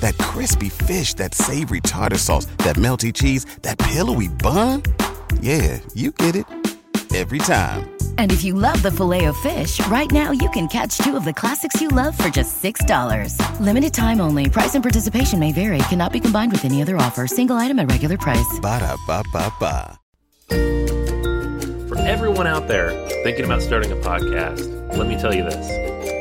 That crispy fish, that savory tartar sauce, that melty cheese, that pillowy bun. Yeah, you get it every time. And if you love the filet of fish, right now you can catch two of the classics you love for just $6. Limited time only. Price and participation may vary. Cannot be combined with any other offer. Single item at regular price. Ba da ba ba ba. For everyone out there thinking about starting a podcast, let me tell you this.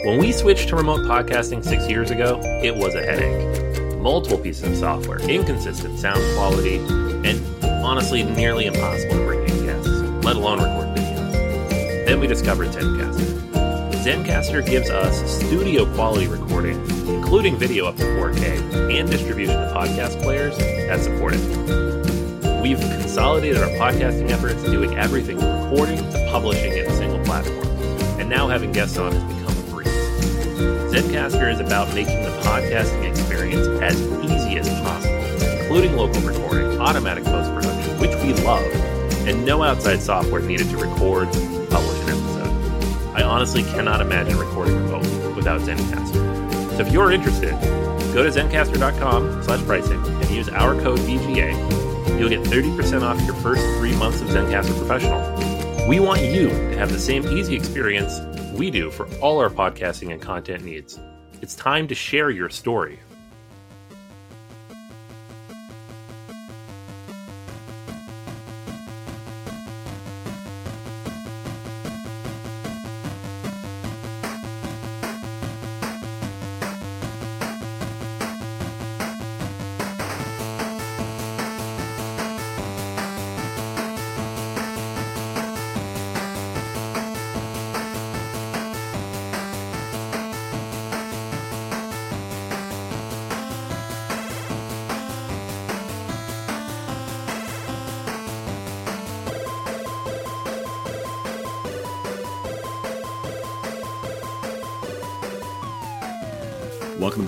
When we switched to remote podcasting six years ago, it was a headache. Multiple pieces of software, inconsistent sound quality, and honestly, nearly impossible to bring in guests, let alone record video. Then we discovered Zencastr. Zencastr gives us studio quality recording, including video up to 4K, and distribution to podcast players that support it. We've consolidated our podcasting efforts, doing everything from recording to publishing in a single platform. And now having guests on has become. Zencastr is about making the podcasting experience as easy as possible, including local recording, automatic post production, which we love, and no outside software needed to record, and publish an episode. I honestly cannot imagine recording remotely without Zencastr. So if you're interested, go to zencastr.com slash pricing and use our code BGA you'll get 30% off your first three months of Zencastr Professional. We want you to have the same easy experience we do for all our podcasting and content needs. It's time to share your story.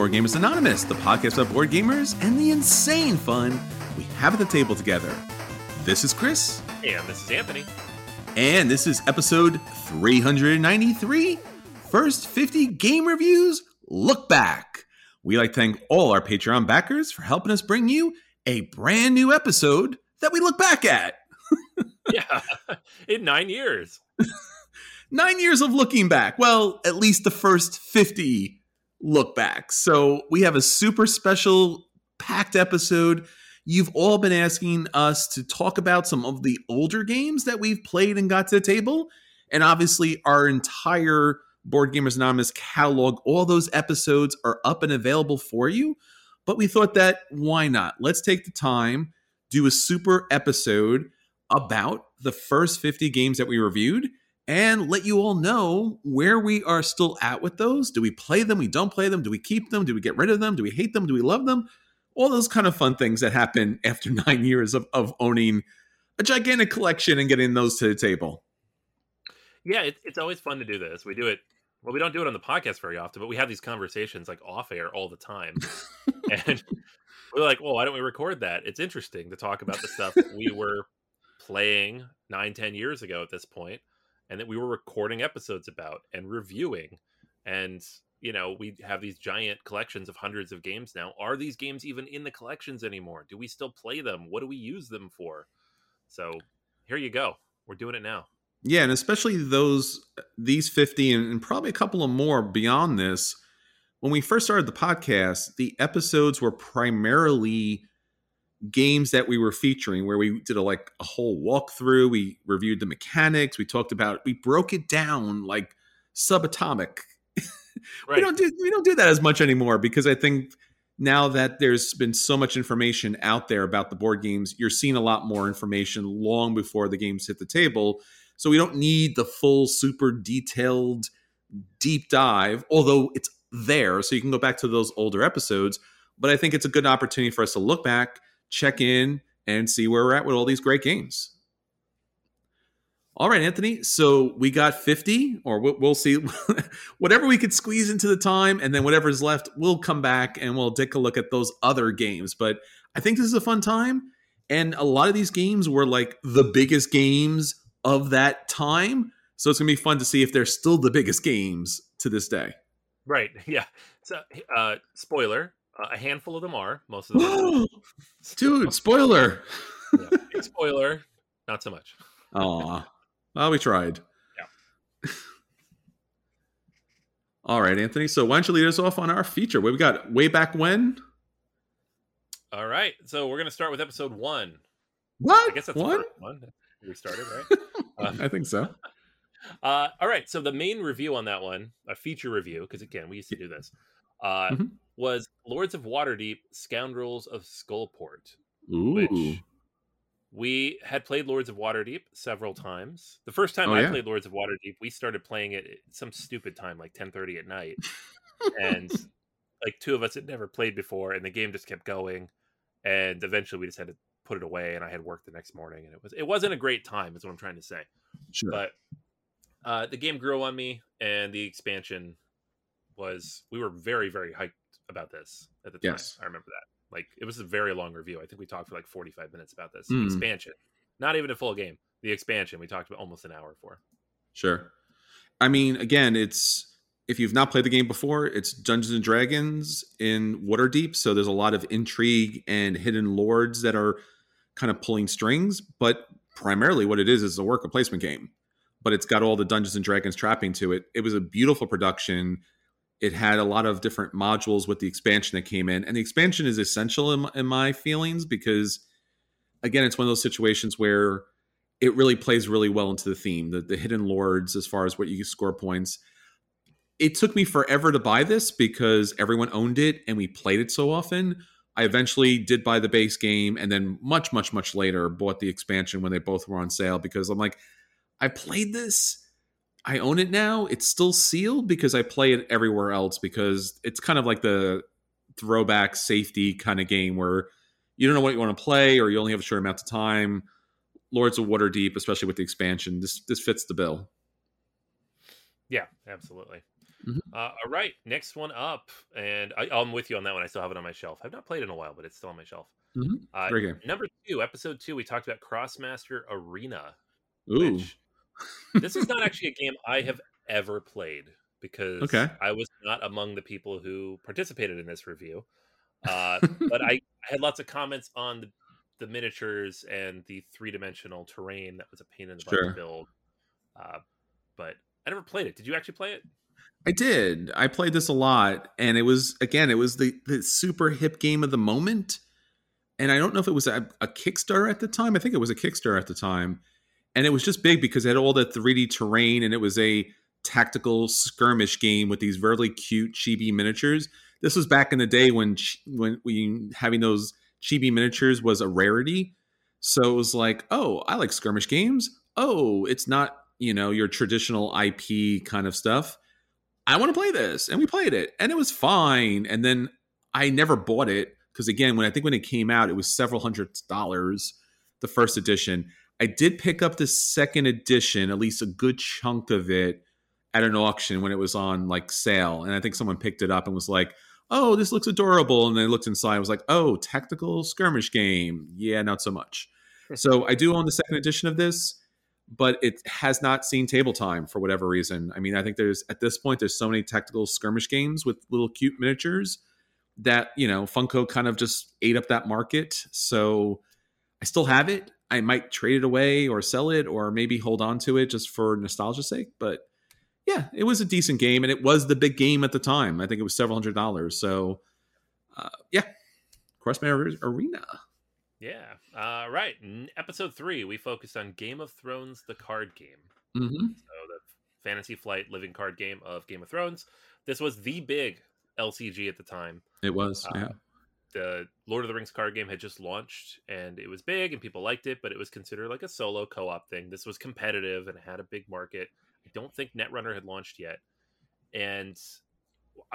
Board Gamers Anonymous, the podcast about board gamers and the insane fun we have at the table together. This is Chris, And this is Anthony. and this is episode 393 First 50 Game Reviews Look Back. We like to thank all our Patreon backers for helping us bring you a brand new episode that we look back at. Yeah, in nine years. nine years of looking back. Well, at least the first 50 look back. So we have a super special packed episode. You've all been asking us to talk about some of the older games that we've played and got to the table. And obviously, our entire Board Gamers Anonymous catalog, all those episodes are up and available for you. But we thought that why not? Let's take the time, do a super episode about the first 50 games that we reviewed and let you all know where we are still at with those. Do we play them? We don't play them? Do we keep them? Do we get rid of them? Do we hate them? Do we love them? All those kind of fun things that happen after nine years of, of owning a gigantic collection and getting those to the table. Yeah, it, it's always fun to do this. We do it. Well, we don't do it on the podcast very often, but we have these conversations like off air all the time. and we're like, well, why don't we record that? It's interesting to talk about the stuff we were playing nine, ten years ago at this point, and that we were recording episodes about and reviewing. And you know, we have these giant collections of hundreds of games now. Are these games even in the collections anymore? Do we still play them? What do we use them for? So here you go. We're doing it now. Yeah, and especially those these 50 and, and probably a couple of more beyond this. When we first started the podcast, the episodes were primarily games that we were featuring where we did a like a whole walkthrough, we reviewed the mechanics, we talked about we broke it down like subatomic. Right. we don't do we don't do that as much anymore because I think now that there's been so much information out there about the board games, you're seeing a lot more information long before the games hit the table. So we don't need the full, super detailed deep dive, although it's there. So you can go back to those older episodes. But I think it's a good opportunity for us to look back, check in, and see where we're at with all these great games. All right, Anthony. So we got 50, or we'll, see whatever we could squeeze into the time, and then whatever's left, we'll come back and we'll take a look at those other games. But I think this is a fun time. And a lot of these games were like the biggest games of that time. So it's going to be fun to see if they're still the biggest games to this day. Right. Yeah. So, uh, spoiler: uh, a handful of them are. Most of them. Are. Dude, spoiler. Yeah. Spoiler. Not so much. Aw. Well, we tried. Yeah. All right, Anthony. So why don't you lead us off on our feature? What we got? Way back when? All right. So we're gonna start with episode one. What? I guess that's the what? first one. We started right. Uh, I think so. Uh, all right. So the main review on that one, a feature review, because again, we used to do this, uh, Mhm. Was Lords of Waterdeep, Scoundrels of Skullport, Ooh. which we had played Lords of Waterdeep several times. The first time Oh, I yeah? played Lords of Waterdeep, we started playing it at some stupid time, like ten thirty at night, and like two of us had never played before, and the game just kept going, and eventually we just had to put it away, and I had work the next morning, and it was it wasn't a great time, is what I'm trying to say sure. but uh, the game grew on me and the expansion was we were very very hyped about this at the time Yes. i remember that like it was a very long review i think we talked for like 45 minutes about this Hmm. expansion not even a full game the expansion we talked about almost an hour for Sure. I mean, again, it's if you've not played the game before, it's Dungeons and Dragons in Waterdeep, so there's a lot of intrigue and hidden lords that are kind of pulling strings, but primarily what it is is a worker placement game. But it's got all the Dungeons and Dragons trapping to it. It was a beautiful production. It had a lot of different modules with the expansion that came in, and the expansion is essential in my, in my feelings because again, it's one of those situations where it really plays really well into the theme, the, the hidden lords, as far as what you score points. It took me forever to buy this because everyone owned it and we played it so often. I eventually did buy the base game and then much, much, much later bought the expansion when they both were on sale because I'm like, I played this. I own it now. It's still sealed because I play it everywhere else because it's kind of like the throwback safety kind of game where you don't know what you want to play or you only have a short amount of time. Lords of Waterdeep, especially with the expansion, this this fits the bill. yeah absolutely Mhm. uh, all right next one up and I, i'm with you on that one i still have it on my shelf i've not played in a while but it's still on my shelf Mhm. uh, number two episode two we talked about Krosmaster Arena Ooh, which this is not actually a game I have ever played because Okay. I was not among the people who participated in this review. Uh, but I, I had lots of comments on the, the miniatures and the three dimensional terrain that was a pain in the butt Sure. to build. Uh, but I never played it. Did you actually play it? I did. I played this a lot, and it was again, it was the the super hip game of the moment. And I don't know if it was a, a Kickstarter at the time. I think it was a Kickstarter at the time, and it was just big because it had all the 3D terrain, and it was a tactical skirmish game with these really cute chibi miniatures. This was back in the day when when having those chibi miniatures was a rarity. So it was like, oh, I like skirmish games. Oh, it's not you know your traditional IP kind of stuff. I want to play this. And we played it and it was fine. And then I never bought it because, again, when I think when it came out, it was several hundred dollars, the first edition. I did pick up the second edition, at least a good chunk of it at an auction when it was on like sale. And I think someone picked it up and was like, oh, this looks adorable. And I looked inside, I was like, oh, tactical skirmish game. Yeah, not so much. so I do own the second edition of this, but it has not seen table time for whatever reason. I mean, I think there's at this point there's so many tactical skirmish games with little cute miniatures that, you know, Funko kind of just ate up that market. So I still have it. I might trade it away or sell it or maybe hold on to it just for nostalgia's sake, but yeah, it was a decent game, and it was the big game at the time. I think it was several hundred dollars. So, uh, yeah, Crossmare Arena. Yeah. Uh, right. In episode three, we focused on Game of Thrones, the card game. Mm-hmm. So the Fantasy Flight living card game of Game of Thrones. This was the big LCG at the time. It was. Uh, yeah. The Lord of the Rings card game had just launched, and it was big, and people liked it, but it was considered like a solo co-op thing. This was competitive and had a big market. I don't think Netrunner had launched yet, and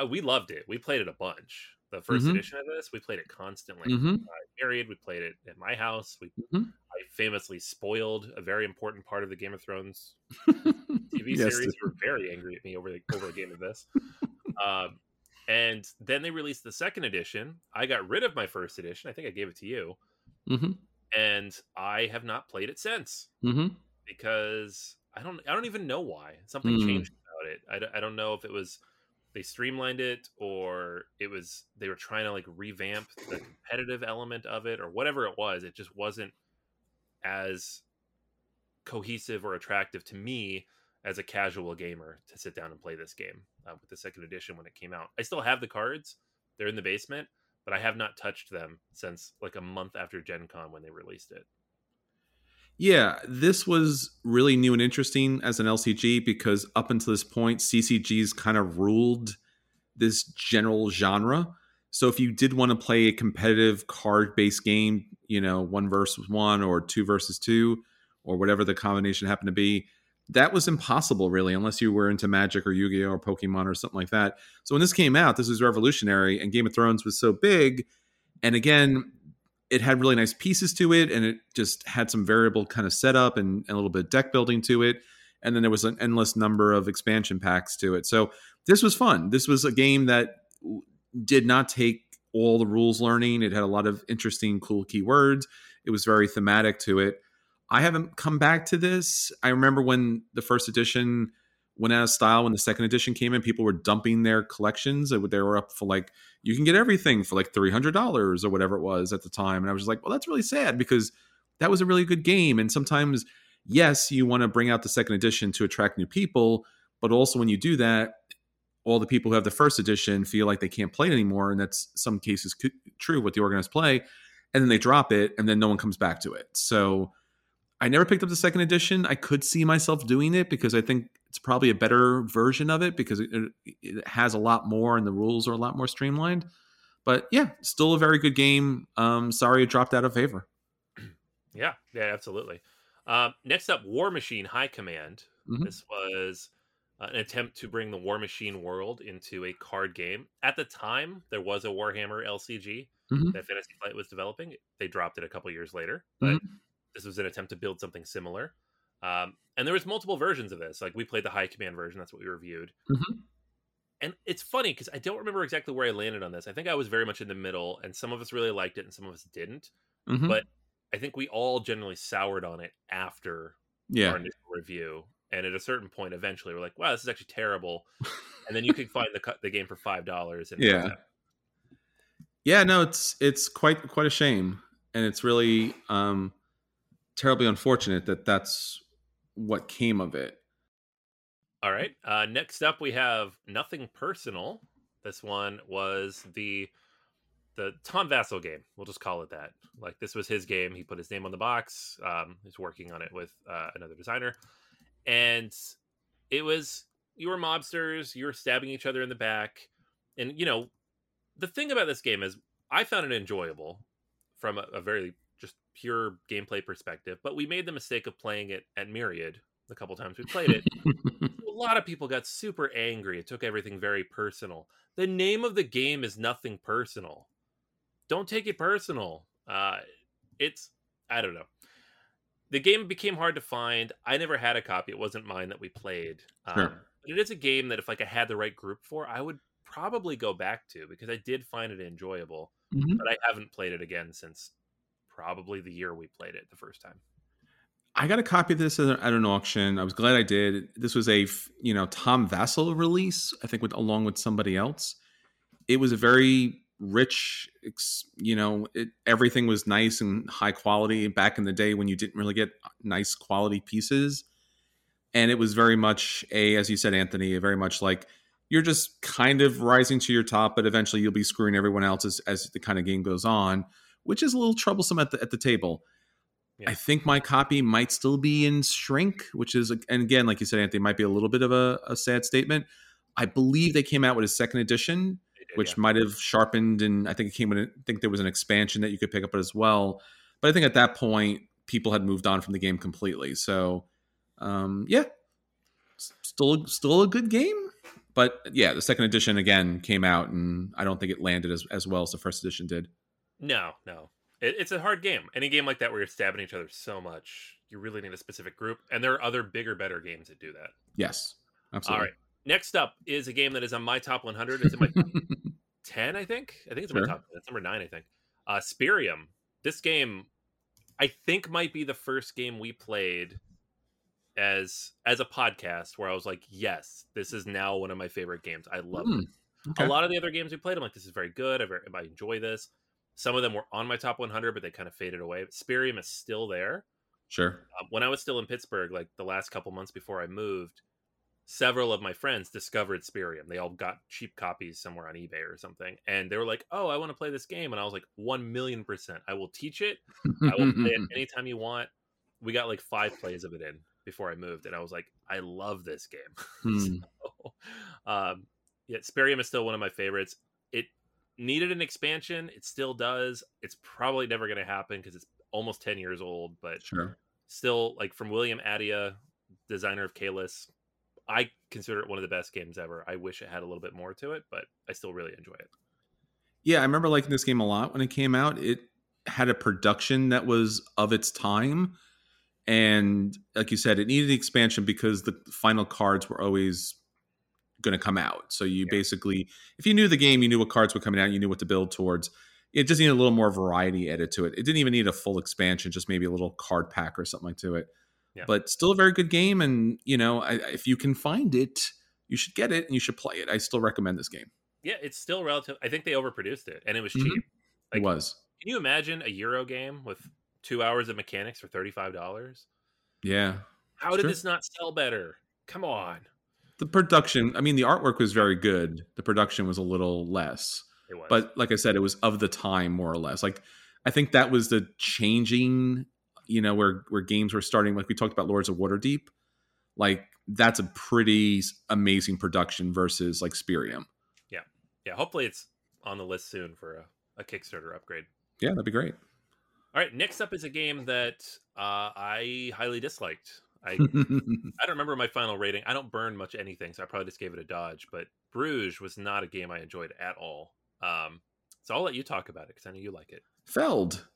we loved it. We played it a bunch. The 1st Mhm. edition of this, we played it constantly. Mhm. Uh, married, we played it at my house. We Mhm. I famously spoiled a very important part of the Game of Thrones TV Yes. series. Were very angry at me over the, over a game of this. um, and then they released the second edition. I got rid of my first edition. I think I gave it to you, Mm-hmm. and I have not played it since Mm-hmm. because I don't I don't even know why something Hmm. changed about it. I, don't- I don't know if it was they streamlined it or it was they were trying to like revamp the competitive element of it or whatever it was. It just wasn't as cohesive or attractive to me as a casual gamer to sit down and play this game uh, with the second edition when it came out. I still have the cards; they're in the basement, but I have not touched them since like a month after Gen Con when they released it. Yeah, this was really new and interesting as an LCG because up until this point, CCGs kind of ruled this general genre. So if you did want to play a competitive card based game, you know, one versus one or two versus two, or whatever the combination happened to be, that was impossible really, unless you were into Magic or Yu Gi Oh! or Pokemon or something like that. So when this came out, this was revolutionary, and Game of Thrones was so big. And again, it had really nice pieces to it and it just had some variable kind of setup and, and a little bit of deck building to it and then there was an endless number of expansion packs to it so this was fun this was a game that did not take all the rules learning it had a lot of interesting cool keywords it was very thematic to it i haven't come back to this. I remember when the first edition went out of style when the second edition came in people were dumping their collections. They were up for like you can get everything for like $300 or whatever it was at the time and i was like well that's really sad because that was a really good game. And sometimes yes you want to bring out the second edition to attract new people but also when you do that all the people who have the first edition feel like they can't play it anymore and that's some cases true with the organized play and then they drop it and then no one comes back to it. So i never picked up the second edition i could see myself doing it because i think it's probably a better version of it because it, it has a lot more and the rules are a lot more streamlined but yeah still a very good game um sorry it dropped out of favor Yeah, yeah, absolutely. Um, next up, Warmachine High Command. Mhm. This was uh, an attempt to bring the Warmachine world into a card game. At the time, there was a Warhammer LCG Mhm. that Fantasy Flight was developing. They dropped it a couple years later, but Mm-hmm. This was an attempt to build something similar. Um, and there was multiple versions of this. Like we played the High Command version. That's what we reviewed. Mhm. And it's funny because I don't remember exactly where I landed on this. I think I was very much in the middle, and some of us really liked it, and some of us didn't. Mhm. But I think we all generally soured on it after yeah our initial review. And at a certain point, eventually, we're like, "Wow, this is actually terrible." And then you could find the the game for five dollars. Yeah. yeah no it's it's quite quite a shame and it's really um terribly unfortunate that that's what came of it All right. Uh, next up, we have nothing personal. This one was the the Tom Vasel game. We'll just call it that. Like this was his game. He put his name on the box. Um, he's working on it with uh, another designer, and it was you were mobsters. You were stabbing each other in the back, and you know the thing about this game is I found it enjoyable from a, a very just pure gameplay perspective. But we made the mistake of playing it at Myriad the couple times we played it a lot of people got super angry. It took everything very personal. The name of the game is nothing personal. Don't take it personal. Uh, it's I don't know. The game became hard to find. I never had a copy. It wasn't mine that we played. Um, Sure. but it is a game that if like I had the right group for, I would probably go back to because I did find it enjoyable, Mhm. but I haven't played it again since probably the year we played it the first time. I got a copy of this at an auction. I was glad I did. This was a you know Tom Vasel release, I think, with along with somebody else. It was a very rich, you know, it, everything was nice and high quality. Back in the day when you didn't really get nice quality pieces, and it was very much a, as you said, Anthony, very much like you're just kind of rising to your top, but eventually you'll be screwing everyone else as, as the kind of game goes on, which is a little troublesome at the at the table. Yeah. I think my copy might still be in shrink, which is, and again, like you said, Anthony, might be a little bit of a, a sad statement. I believe they came out with a second edition, did, which yeah. might have sharpened, and I think it came with. I think there was an expansion that you could pick up as well. But I think at that point, people had moved on from the game completely. So, um, yeah, still, still a good game. But yeah, the second edition again came out, and I don't think it landed as, as well as the first edition did. No, no. It, it's a hard game. Any game like that where you're stabbing each other so much, you really need a specific group. And there are other bigger, better games that do that. Yes, All absolutely. right. Next up is a game that is on my top 100. It's in my top 10, I think. I think it's in Sure. my top 10. It's number 9, I think. Uh, Spyrium. This game, I think, might be the first game we played as as a podcast where I was like, yes, this is now one of my favorite games. I love it. okay. A lot of the other games we played, I'm like, this is very good. I, very, I enjoy this. Some of them were on my top 100, but they kind of faded away. But Spyrium is still there. Sure. Um, when I was still in Pittsburgh, like the last couple months before I moved, several of my friends discovered Spyrium. They all got cheap copies somewhere on eBay or something, and they were like, "Oh, I want to play this game," and I was like, "One million percent, I will teach it. I will play it anytime you want." We got like five plays of it in before I moved, and I was like, "I love this game." Hmm. So, um, yeah, Spyrium is still one of my favorites. It needed an expansion. It still does. It's probably never going to happen because it's almost 10 years old, but Sure. still, like from William Attia, designer of Caylus, I consider it one of the best games ever. I wish it had a little bit more to it, but I still really enjoy it. Yeah, I remember liking this game a lot when it came out. It had a production that was of its time. And like you said, it needed an expansion because the final cards were always going to come out. So you basically, if you knew the game, you knew what cards were coming out, you knew what to build towards. It just needed a little more variety added to it. It didn't even need a full expansion, just maybe a little card pack or something like to it. Yeah. But still a very good game. And, you know, I, if you can find it, you should get it and you should play it. I still recommend this game. Yeah, it's still relative. I think they overproduced it, and it was Mhm. cheap. Like, it was. Can you imagine a Euro game with two hours of mechanics for thirty-five dollars? Yeah. How did Sure. this not sell better? Come on, the production i mean the artwork was very good. The production was a little less. It was. but like i said it was of the time more or less. Like i think that was the changing you know where where games were starting. Like we talked about lords of waterdeep. Like that's a pretty amazing production versus like spyrium Yeah, yeah, hopefully it's on the list soon for a, a Kickstarter upgrade. yeah that'd be great. All right, next up is a game that uh, I highly disliked. I I don't remember my final rating. I don't burn much anything, so I probably just gave it a dodge. But Bruges was not a game I enjoyed at all. Um, so I'll let you talk about it because I know you like it. feld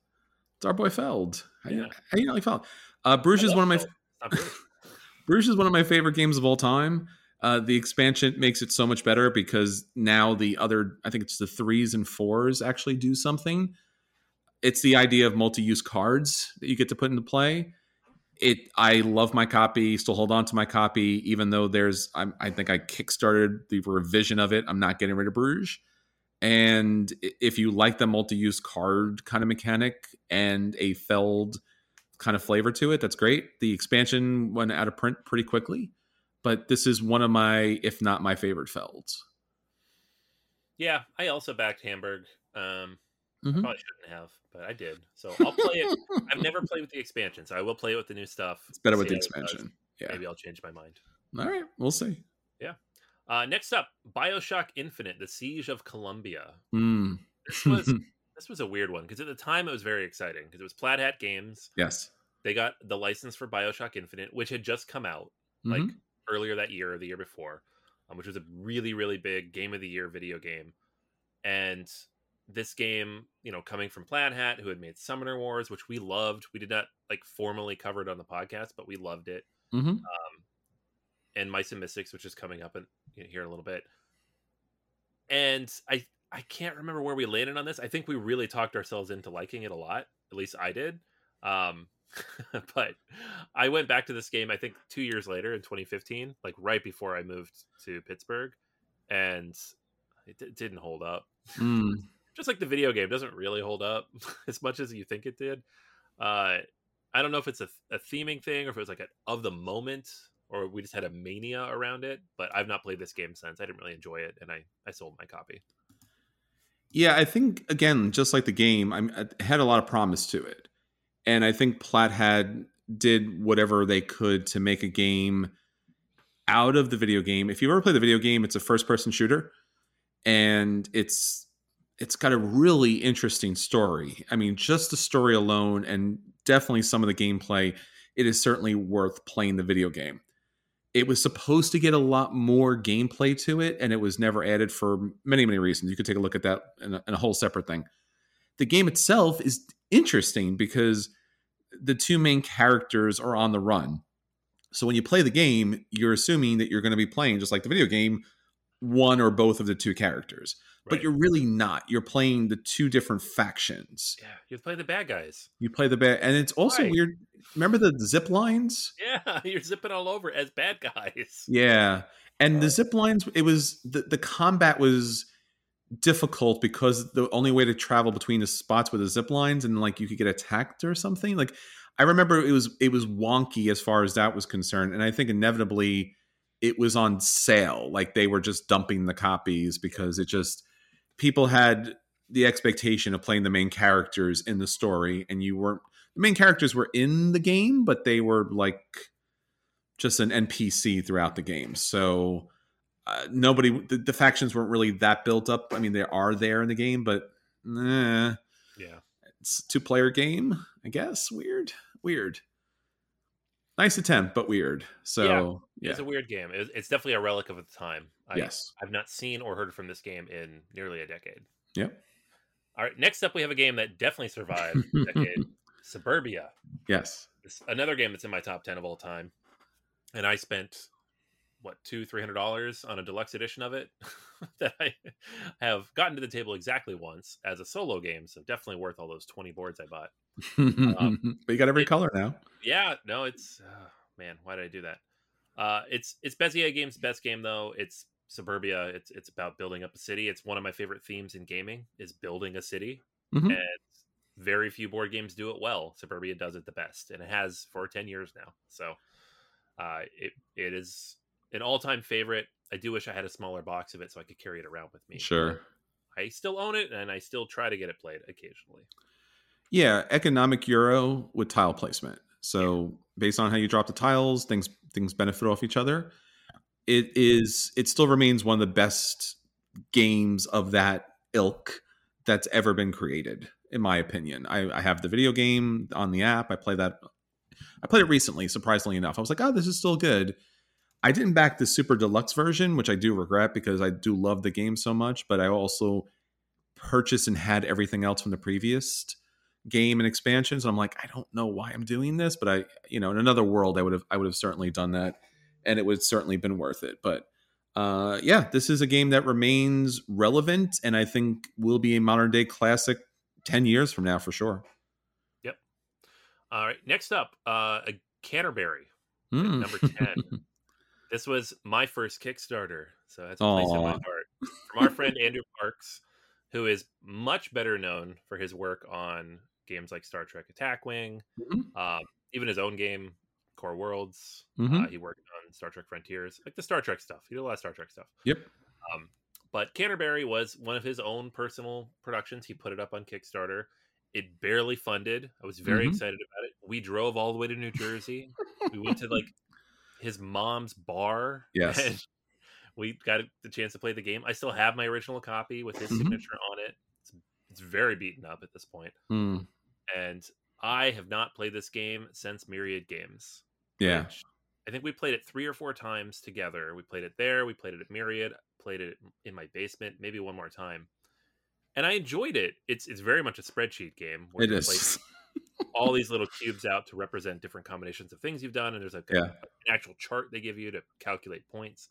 it's our boy feld how, you, Yeah. how you not like feld uh bruges is one of my love Feld. It's not Bruges. Bruges is one of my favorite games of all time. Uh, the expansion makes it so much better because now the other, I think it's the threes and fours actually do something. It's the idea of multi-use cards that you get to put into play. It, I love my copy. Still hold on to my copy, even though there's, I'm, I think I kickstarted the revision of it. I'm not getting rid of Bruges. And if you like the multi-use card kind of mechanic and a Feld kind of flavor to it. That's great. The expansion went out of print pretty quickly, but this is one of my, if not my favorite Felds. yeah, I also backed Hamburg. Um, Mhm. Probably shouldn't have, but I did. So I'll play it. I've never played with the expansion, so I will play it with the new stuff. It's better with the how it does. expansion. Yeah. Maybe I'll change my mind. All right. We'll see. Yeah. Uh, next up, Bioshock Infinite: The Siege of Columbia. Mm. This was this was a weird one because at the time it was very exciting because it was Plaid Hat Games. yes. They got the license for Bioshock Infinite, which had just come out like Mhm. earlier that year or the year before, um, which was a really really big game of the year video game. And this game, you know, coming from Plaid Hat, who had made Summoner Wars, which we loved. We did not like formally cover it on the podcast, but we loved it. Mhm. and Mice and Mystics, which is coming up in, here in a little bit. and I I can't remember where we landed on this. I think we really talked ourselves into liking it a lot. At least I did. Um, but I went back to this game. I think two years later in 2015, like right before I moved to Pittsburgh, and it d- didn't hold up. Mm. Just like the video game doesn't really hold up as much as you think it did. Uh, I don't know if it's a, a theming thing or if it was like a, of the moment or we just had a mania around it. But I've not played this game since. I didn't really enjoy it, and I I sold my copy. Yeah, I think again, just like the game, I'm, it had a lot of promise to it, and I think Plaid Hat did whatever they could to make a game out of the video game. If you ever play the video game, it's a first-person shooter, and it's it's got a really interesting story. I mean, just the story alone, and definitely some of the gameplay, it is certainly worth playing the video game. It was supposed to get a lot more gameplay to it and it was never added for many many reasons. You could take a look at that in a, in a, whole separate thing. The game itself is interesting because the two main characters are on the run. So when you play the game you're assuming that you're going to be playing just like the video game one or both of the two characters right. but you're really not you're playing the two different factions yeah you play the bad guys you play the bad and it's also right. weird remember the zip lines? Yeah, you're zipping all over as bad guys. Yeah. And the zip lines, it was the, the combat was difficult because the only way to travel between the spots were the zip lines and like you could get attacked or something. Like I remember it was it was wonky as far as that was concerned. And I think inevitably it was on sale. Like they were just dumping the copies because it just people had the expectation of playing the main characters in the story and you weren't the main characters were in the game, but they were like just an NPC throughout the game. So uh, nobody, the, the, factions weren't really that built up. I mean, they are there in the game, but eh, yeah, it's two player game. I guess weird, weird. Nice attempt, but weird. So yeah, yeah. it's a weird game. It's definitely a relic of the time. I, yes, I've not seen or heard from this game in nearly a decade. Yep. All right, next up we have a game that definitely survived a decade. Suburbia. Yes. It's another game that's in my top 10 of all time. And I spent what two three hundred dollars on a deluxe edition of it that I have gotten to the table exactly once as a solo game, so definitely worth all those twenty boards I bought. Um, but you got every it, color now. Yeah, no, it's oh, man, why did I do that? Uh, it's it's Bezier Games' best game though. It's Suburbia. It's it's about building up a city. It's one of my favorite themes in gaming is building a city, mm-hmm. and very few board games do it well. Suburbia does it the best, and it has for ten years now. So, uh, it it is an all time favorite. I do wish I had a smaller box of it so I could carry it around with me. Sure. I still own it, and I still try to get it played occasionally. Yeah, economic euro with tile placement. So based on how you drop the tiles, things things benefit off each other. It is. It still remains one of the best games of that ilk that's ever been created in my opinion. I, I have the video game on the app. I play that. I played it recently, surprisingly enough. I was like, oh, this is still good. I didn't back the super deluxe version, which I do regret because I do love the game so much. But I also purchased and had everything else from the previous game and expansions. And I'm like, I don't know why I'm doing this, but I, you know, in another world, I would have, I would have certainly done that, and it would certainly been worth it. But uh, yeah, this is a game that remains relevant, and I think will be a modern day classic 10 years from now for sure. Yep. All right. Next up, uh, a Canterbury, mm. number 10. this was my first Kickstarter. So that's a place in my heart. From our friend Andrew Parks, who is much better known for his work on games like Star Trek Attack Wing, mm-hmm. uh, even his own game, Core Worlds. Mm-hmm. Uh, he worked on Star Trek Frontiers, like the Star Trek stuff. He did a lot of Star Trek stuff. Yep. Um, but Canterbury was one of his own personal productions. He put it up on Kickstarter. It barely funded. I was very mm-hmm. excited about it. We drove all the way to New Jersey. we went to like his mom's bar. Yes. We got the chance to play the game. I still have my original copy with his mm-hmm. signature on it. It's, it's, very beaten up at this point. Mm. And I have not played this game since Myriad Games. Yeah. I think we played it three or four times together. We played it there. We played it at Myriad played it in my basement, maybe one more time, and I enjoyed it. It's it's very much a spreadsheet game. Where it is. all these little cubes out to represent different combinations of things you've done, and there's like yeah. an actual chart they give you to calculate points.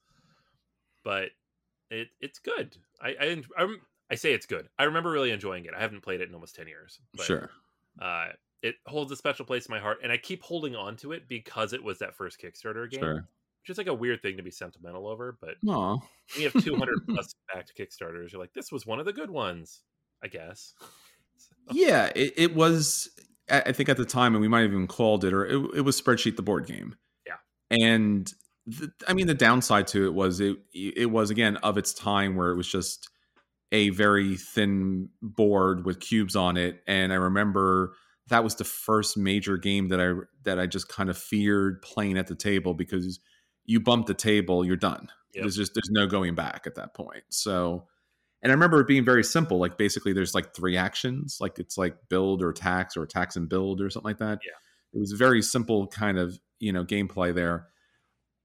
But it it's good. I I I'm, I say it's good. I remember really enjoying it. I haven't played it in almost ten years. But, sure. Uh, it holds a special place in my heart, and I keep holding on to it because it was that first Kickstarter game. Sure. Which is like a weird thing to be sentimental over, but you have 200 plus backed Kickstarters, you're like, this was one of the good ones, I guess. Yeah, it, it was. I I think at the time, and we might have even called it, or it, it was spreadsheet the board game. Yeah. and the, I mean the downside to it was it it was again of its time where it was just a very thin board with cubes on it, and I remember that was the first major game that I that I just kind of feared playing at the table because you bump the table, you're done. Yep. There's just there's no going back at that point. So and I remember it being very simple. Like basically, there's like three actions. Like it's like build or tax or tax and build or something like that. Yeah. It was very simple kind of you know gameplay there.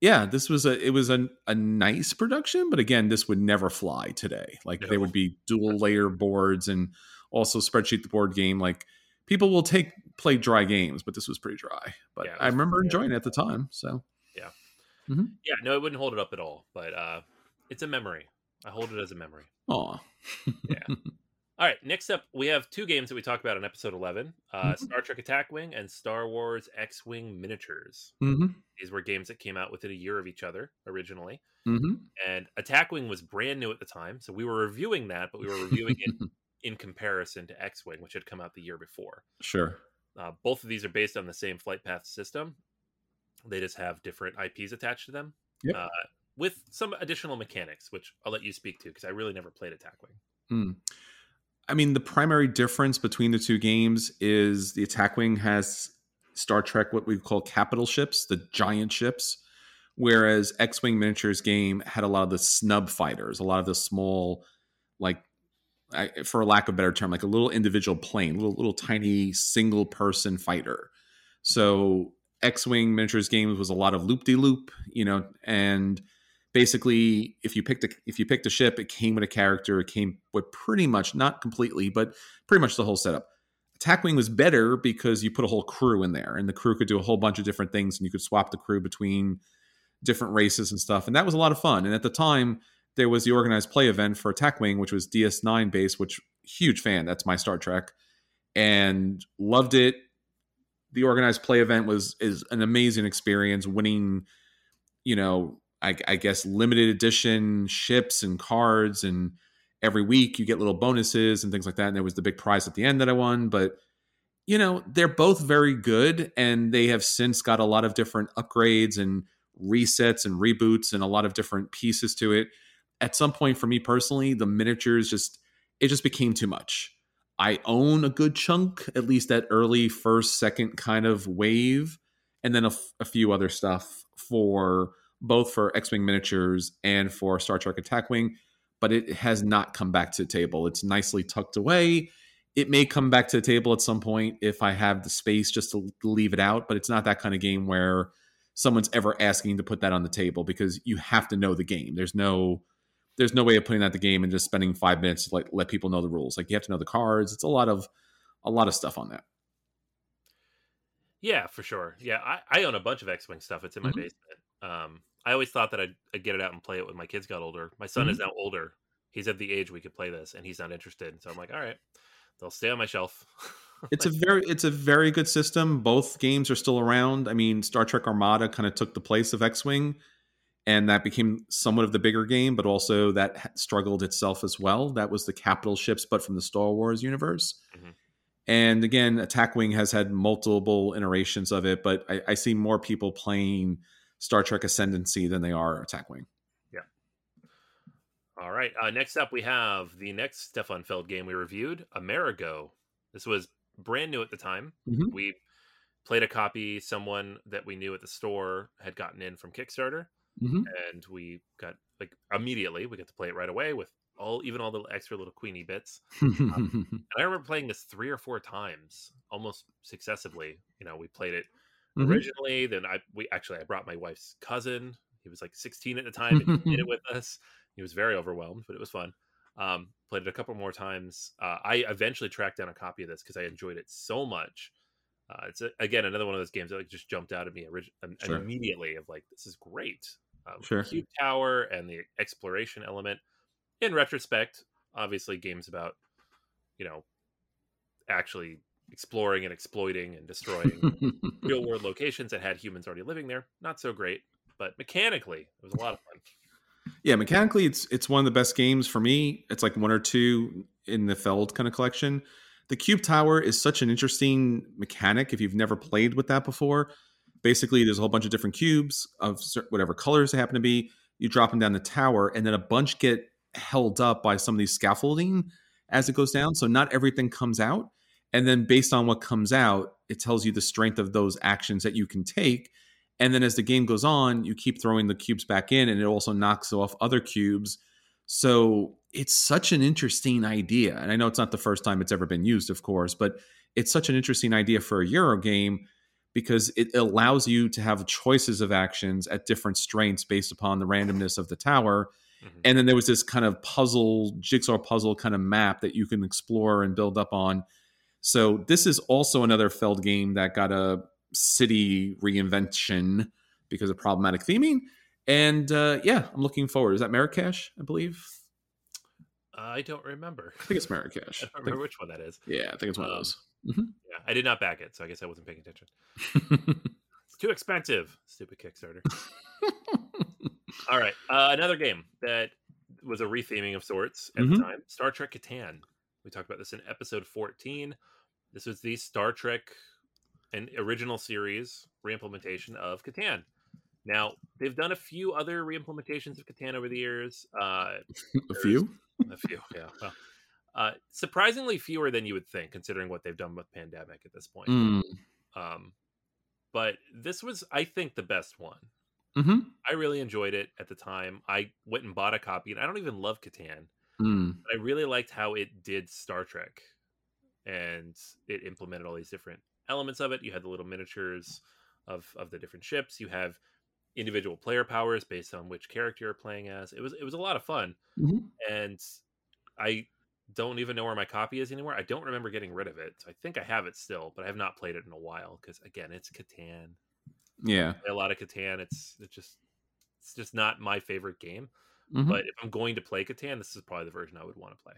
Yeah, this was a it was a, a nice production, but again, this would never fly today. Like No. there would be dual layer boards and also spreadsheet the board game. Like people will take play dry games, but this was pretty dry. But Yeah, I remember pretty- enjoying it at the time. So Yeah, Yeah, no, it wouldn't hold it up at all, but uh, it's a memory. I hold it as a memory. aw. All right, next up, we have two games that we talked about in episode 11 uh, Mhm. Star Trek Attack Wing and Star Wars X Wing Miniatures. hmm These were games that came out within a year of each other originally. hmm And Attack Wing was brand new at the time. So we were reviewing that, but we were reviewing it in comparison to X Wing, which had come out the year before. Sure. Uh, both of these are based on the same flight path system. They just have different IPs attached to them Yep. uh, with some additional mechanics, which I'll let you speak to because I really never played Attack Wing. Mm. I mean, the primary difference between the two games is the Attack Wing has Star Trek, what we call capital ships, the giant ships, whereas X Wing Miniatures game had a lot of the snub fighters, a lot of the small, like, I, for lack of a better term, like a little individual plane, little little tiny single person fighter. So X Wing Miniatures games was a lot of loop de loop, you know, and basically if you picked a if you picked a ship it came with a character it came with pretty much not completely but pretty much the whole setup. Attack wing was better because you put a whole crew in there and the crew could do a whole bunch of different things and you could swap the crew between different races and stuff and that was a lot of fun and at the time there was the organized play event for attack wing which was ds9 based which huge fan that's my star trek and loved it. The organized play event was is an amazing experience winning you know I, I guess limited edition ships and cards and every week you get little bonuses and things like that and there was the big prize at the end that i won but you know they're both very good and they have since got a lot of different upgrades and resets and reboots and a lot of different pieces to it. At some point for me personally the miniatures just it just became too much. I own a good chunk at least that early first second kind of wave and then a, f- a few other stuff for both for X-wing miniatures and for Star Trek Attack Wing, but it has not come back to the table. It's nicely tucked away. It may come back to the table at some point if I have the space just to leave it out, but it's not that kind of game where someone's ever asking to put that on the table because you have to know the game. There's no there's no way of putting that the game and just spending five minutes to like let people know the rules. Like you have to know the cards. It's a lot of a lot of stuff on that. Yeah, for sure. Yeah, I, I own a bunch of X Wing stuff. It's in my Mhm. basement. Um, I always thought that I'd, I'd get it out and play it when my kids got older. My son is now older. He's at the age we could play this, and he's not interested. So I'm like, all right, they'll stay on my shelf. It's a very it's a very good system. Both games are still around. I mean, Star Trek Armada kind of took the place of X-wing, and that became somewhat of the bigger game, but also that struggled itself as well. That was the capital ships, but from the Star Wars universe. Mhm. And again, Attack Wing has had multiple iterations of it, but I, I see more people playing Star Trek Ascendancy than they are Attack Wing. Yeah. All right. Uh, next up, we have the next Stefan Feld game we reviewed, Amerigo. This was brand new at the time. Mhm. We played a copy someone that we knew at the store had gotten in from Kickstarter, Mhm. and we got like immediately we got to play it right away with all even all the extra little Queenie bits. And I remember playing this three or four times, almost successively. You know, we played it Mhm. originally. Then I we actually I brought my wife's cousin. He was like 16 at the time and he did it with us. He was very overwhelmed, but it was fun. Um, played it a couple more times. Uh, I eventually tracked down a copy of this because I enjoyed it so much. Uh, it's a, again another one of those games that like just jumped out at me orig- Sure. immediately of like this is great. Um, Sure. Cube Tower and the exploration element. in retrospect, obviously, games about you know actually exploring and exploiting and destroying real world locations that had humans already living there, not so great. But mechanically, it was a lot of fun. Yeah, mechanically, it's it's one of the best games for me. It's like one or two in the Feld kind of collection. The Cube Tower is such an interesting mechanic if you've never played with that before. Basically, there's a whole bunch of different cubes of whatever colors they happen to be. You drop them down the tower, and then a bunch get held up by some of these scaffolding as it goes down. So not everything comes out. And then based on what comes out, it tells you the strength of those actions that you can take. And then as the game goes on, you keep throwing the cubes back in, and it also knocks off other cubes. So it's such an interesting idea. And I know it's not the first time it's ever been used, of course, but it's such an interesting idea for a Euro game because it allows you to have choices of actions at different strengths based upon the randomness of the tower. Mm-hmm. And then there was this kind of puzzle, jigsaw puzzle kind of map that you can explore and build up on. So this is also another Feld game that got a city reinvention because of problematic theming. And uh, yeah, I'm looking forward. Is that Marrakesh? I believe. I don't remember. I think it's Marrakesh. I don't remember which one that is. Yeah, I think it's one um, of those. Mm-hmm. Yeah, I did not back it, so I guess I wasn't paying attention. it's too expensive. Stupid Kickstarter. All right, uh, another game that was a retheming of sorts at mm-hmm. the time: Star Trek Catan. We talked about this in episode 14. This was the Star Trek and original series reimplementation of Catan. Now they've done a few other reimplementations of Catan over the years. Uh, a few, a few, yeah. Well, uh, surprisingly fewer than you would think, considering what they've done with Pandemic at this point. Mm. Um, but this was, I think, the best one. Mm-hmm. I really enjoyed it at the time. I went and bought a copy, and I don't even love Catan. Mm. I really liked how it did Star Trek, and it implemented all these different elements of it. You had the little miniatures of of the different ships. You have individual player powers based on which character you're playing as. It was it was a lot of fun, mm-hmm. and I don't even know where my copy is anymore. I don't remember getting rid of it. So I think I have it still, but I have not played it in a while because again, it's Catan. Yeah, a lot of Catan. It's it's just it's just not my favorite game. Mm-hmm. But if I'm going to play Catan, this is probably the version I would want to play.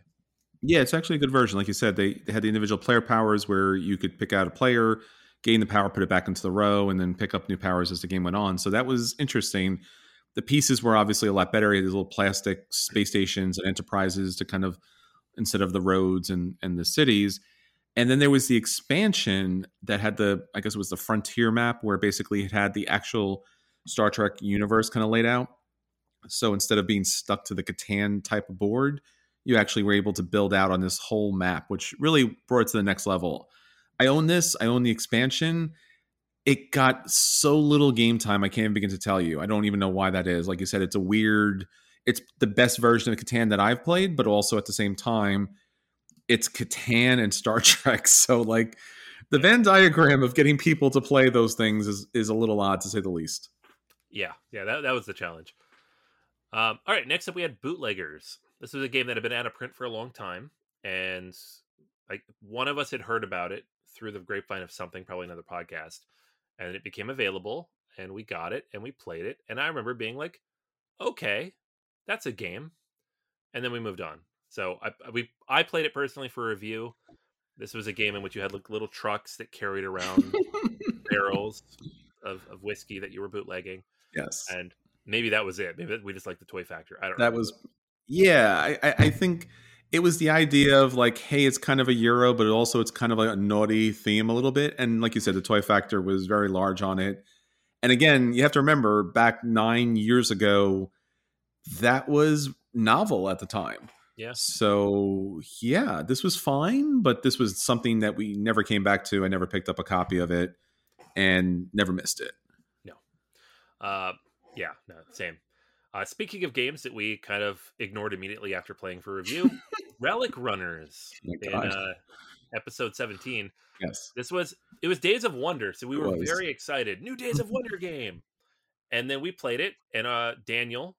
Yeah, it's actually a good version. Like you said, they, they had the individual player powers where you could pick out a player, gain the power, put it back into the row, and then pick up new powers as the game went on. So that was interesting. The pieces were obviously a lot better. These little plastic space stations and enterprises to kind of instead of the roads and and the cities. And then there was the expansion that had the I guess it was the frontier map where basically it had the actual Star Trek universe kind of laid out. So instead of being stuck to the Catan type of board, you actually were able to build out on this whole map, which really brought it to the next level. I own this, I own the expansion. It got so little game time, I can't even begin to tell you. I don't even know why that is. Like you said, it's a weird, it's the best version of Catan that I've played, but also at the same time, it's Catan and Star Trek. So, like, the Venn diagram of getting people to play those things is, is a little odd to say the least. Yeah, yeah, that, that was the challenge. Um, all right, next up we had Bootleggers. This was a game that had been out of print for a long time, and like one of us had heard about it through the grapevine of something, probably another podcast, and it became available, and we got it and we played it, and I remember being like, "Okay, that's a game," and then we moved on. So I we I played it personally for review. This was a game in which you had like little trucks that carried around barrels of, of whiskey that you were bootlegging. Yes, and maybe that was it. Maybe we just like the toy factor. I don't. Know. That was, yeah. I, I think it was the idea of like, hey, it's kind of a euro, but also it's kind of like a naughty theme a little bit. And like you said, the toy factor was very large on it. And again, you have to remember back nine years ago, that was novel at the time. Yes. So yeah, this was fine, but this was something that we never came back to. I never picked up a copy of it and never missed it. No. Uh, yeah, no, same. Uh, speaking of games that we kind of ignored immediately after playing for review, Relic Runners oh in uh, episode 17. Yes. This was it was Days of Wonder, so we were very excited. New Days of Wonder game. And then we played it and uh Daniel,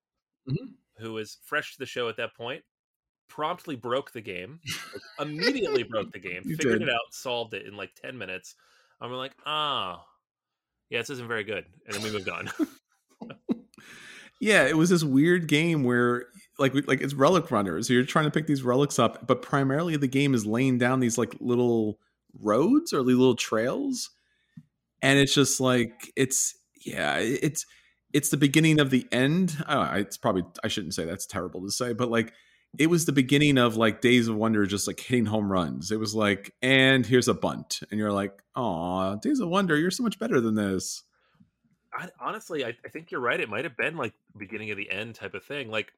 mm-hmm. who was fresh to the show at that point, promptly broke the game. immediately broke the game, figured did. it out, solved it in like 10 minutes. And we're like, "Ah, oh, yeah, this isn't very good." And then we moved on. Yeah, it was this weird game where like like it's relic runners. You're trying to pick these relics up, but primarily the game is laying down these like little roads or little trails. And it's just like it's yeah, it's it's the beginning of the end. Oh, it's probably I shouldn't say that's terrible to say, but like it was the beginning of like Days of Wonder just like hitting home runs. It was like, and here's a bunt. And you're like, oh, Days of Wonder, you're so much better than this. I, honestly, I, I think you're right. It might have been like beginning of the end type of thing. Like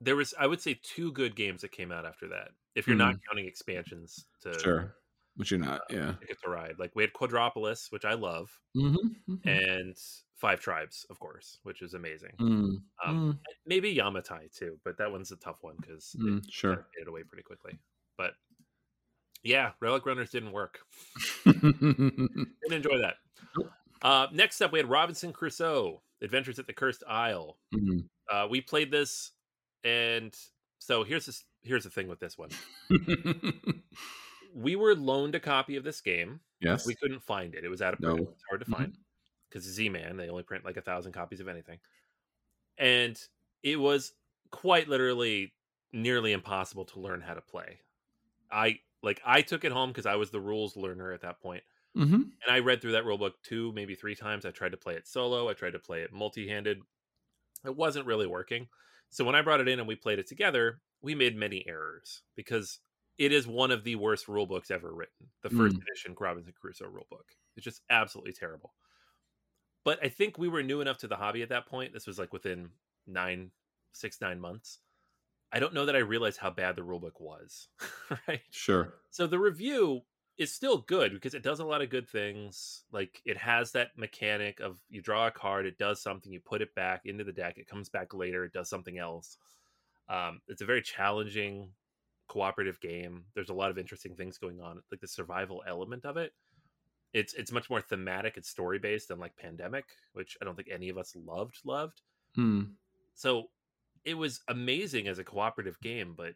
there was, I would say, two good games that came out after that. If you're mm. not counting expansions to sure, which you're not, uh, yeah, Ticket to Ride. Like we had Quadropolis, which I love, mm-hmm, mm-hmm. and Five Tribes, of course, which is amazing. Mm, um, mm. Maybe Yamatai too, but that one's a tough one because mm, it sure it away pretty quickly. But yeah, Relic Runners didn't work. didn't enjoy that. Uh, next up, we had Robinson Crusoe: Adventures at the Cursed Isle. Mm-hmm. Uh, we played this, and so here's this. Here's the thing with this one. we were loaned a copy of this game. Yes, we couldn't find it. It was out of print. No. It's hard to Mhm. find because Z-Man they only print like a thousand copies of anything, and it was quite literally nearly impossible to learn how to play. I like I took it home because I was the rules learner at that point, mm-hmm. and I read through that rulebook two, maybe three times. I tried to play it solo. I tried to play it multi-handed. It wasn't really working. So when I brought it in and we played it together, we made many errors because it is one of the worst rulebooks ever written. The first Mm. edition Robinson Crusoe rulebook. It's just absolutely terrible. But I think we were new enough to the hobby at that point. This was like within nine, six, nine months. I don't know that I realized how bad the rulebook was. right. Sure. So the review is still good because it does a lot of good things. Like it has that mechanic of you draw a card, it does something, you put it back into the deck, it comes back later, it does something else. Um, it's a very challenging cooperative game. There's a lot of interesting things going on, like the survival element of it. It's it's much more thematic, it's story based than like Pandemic, which I don't think any of us loved loved. Hmm. So it was amazing as a cooperative game, but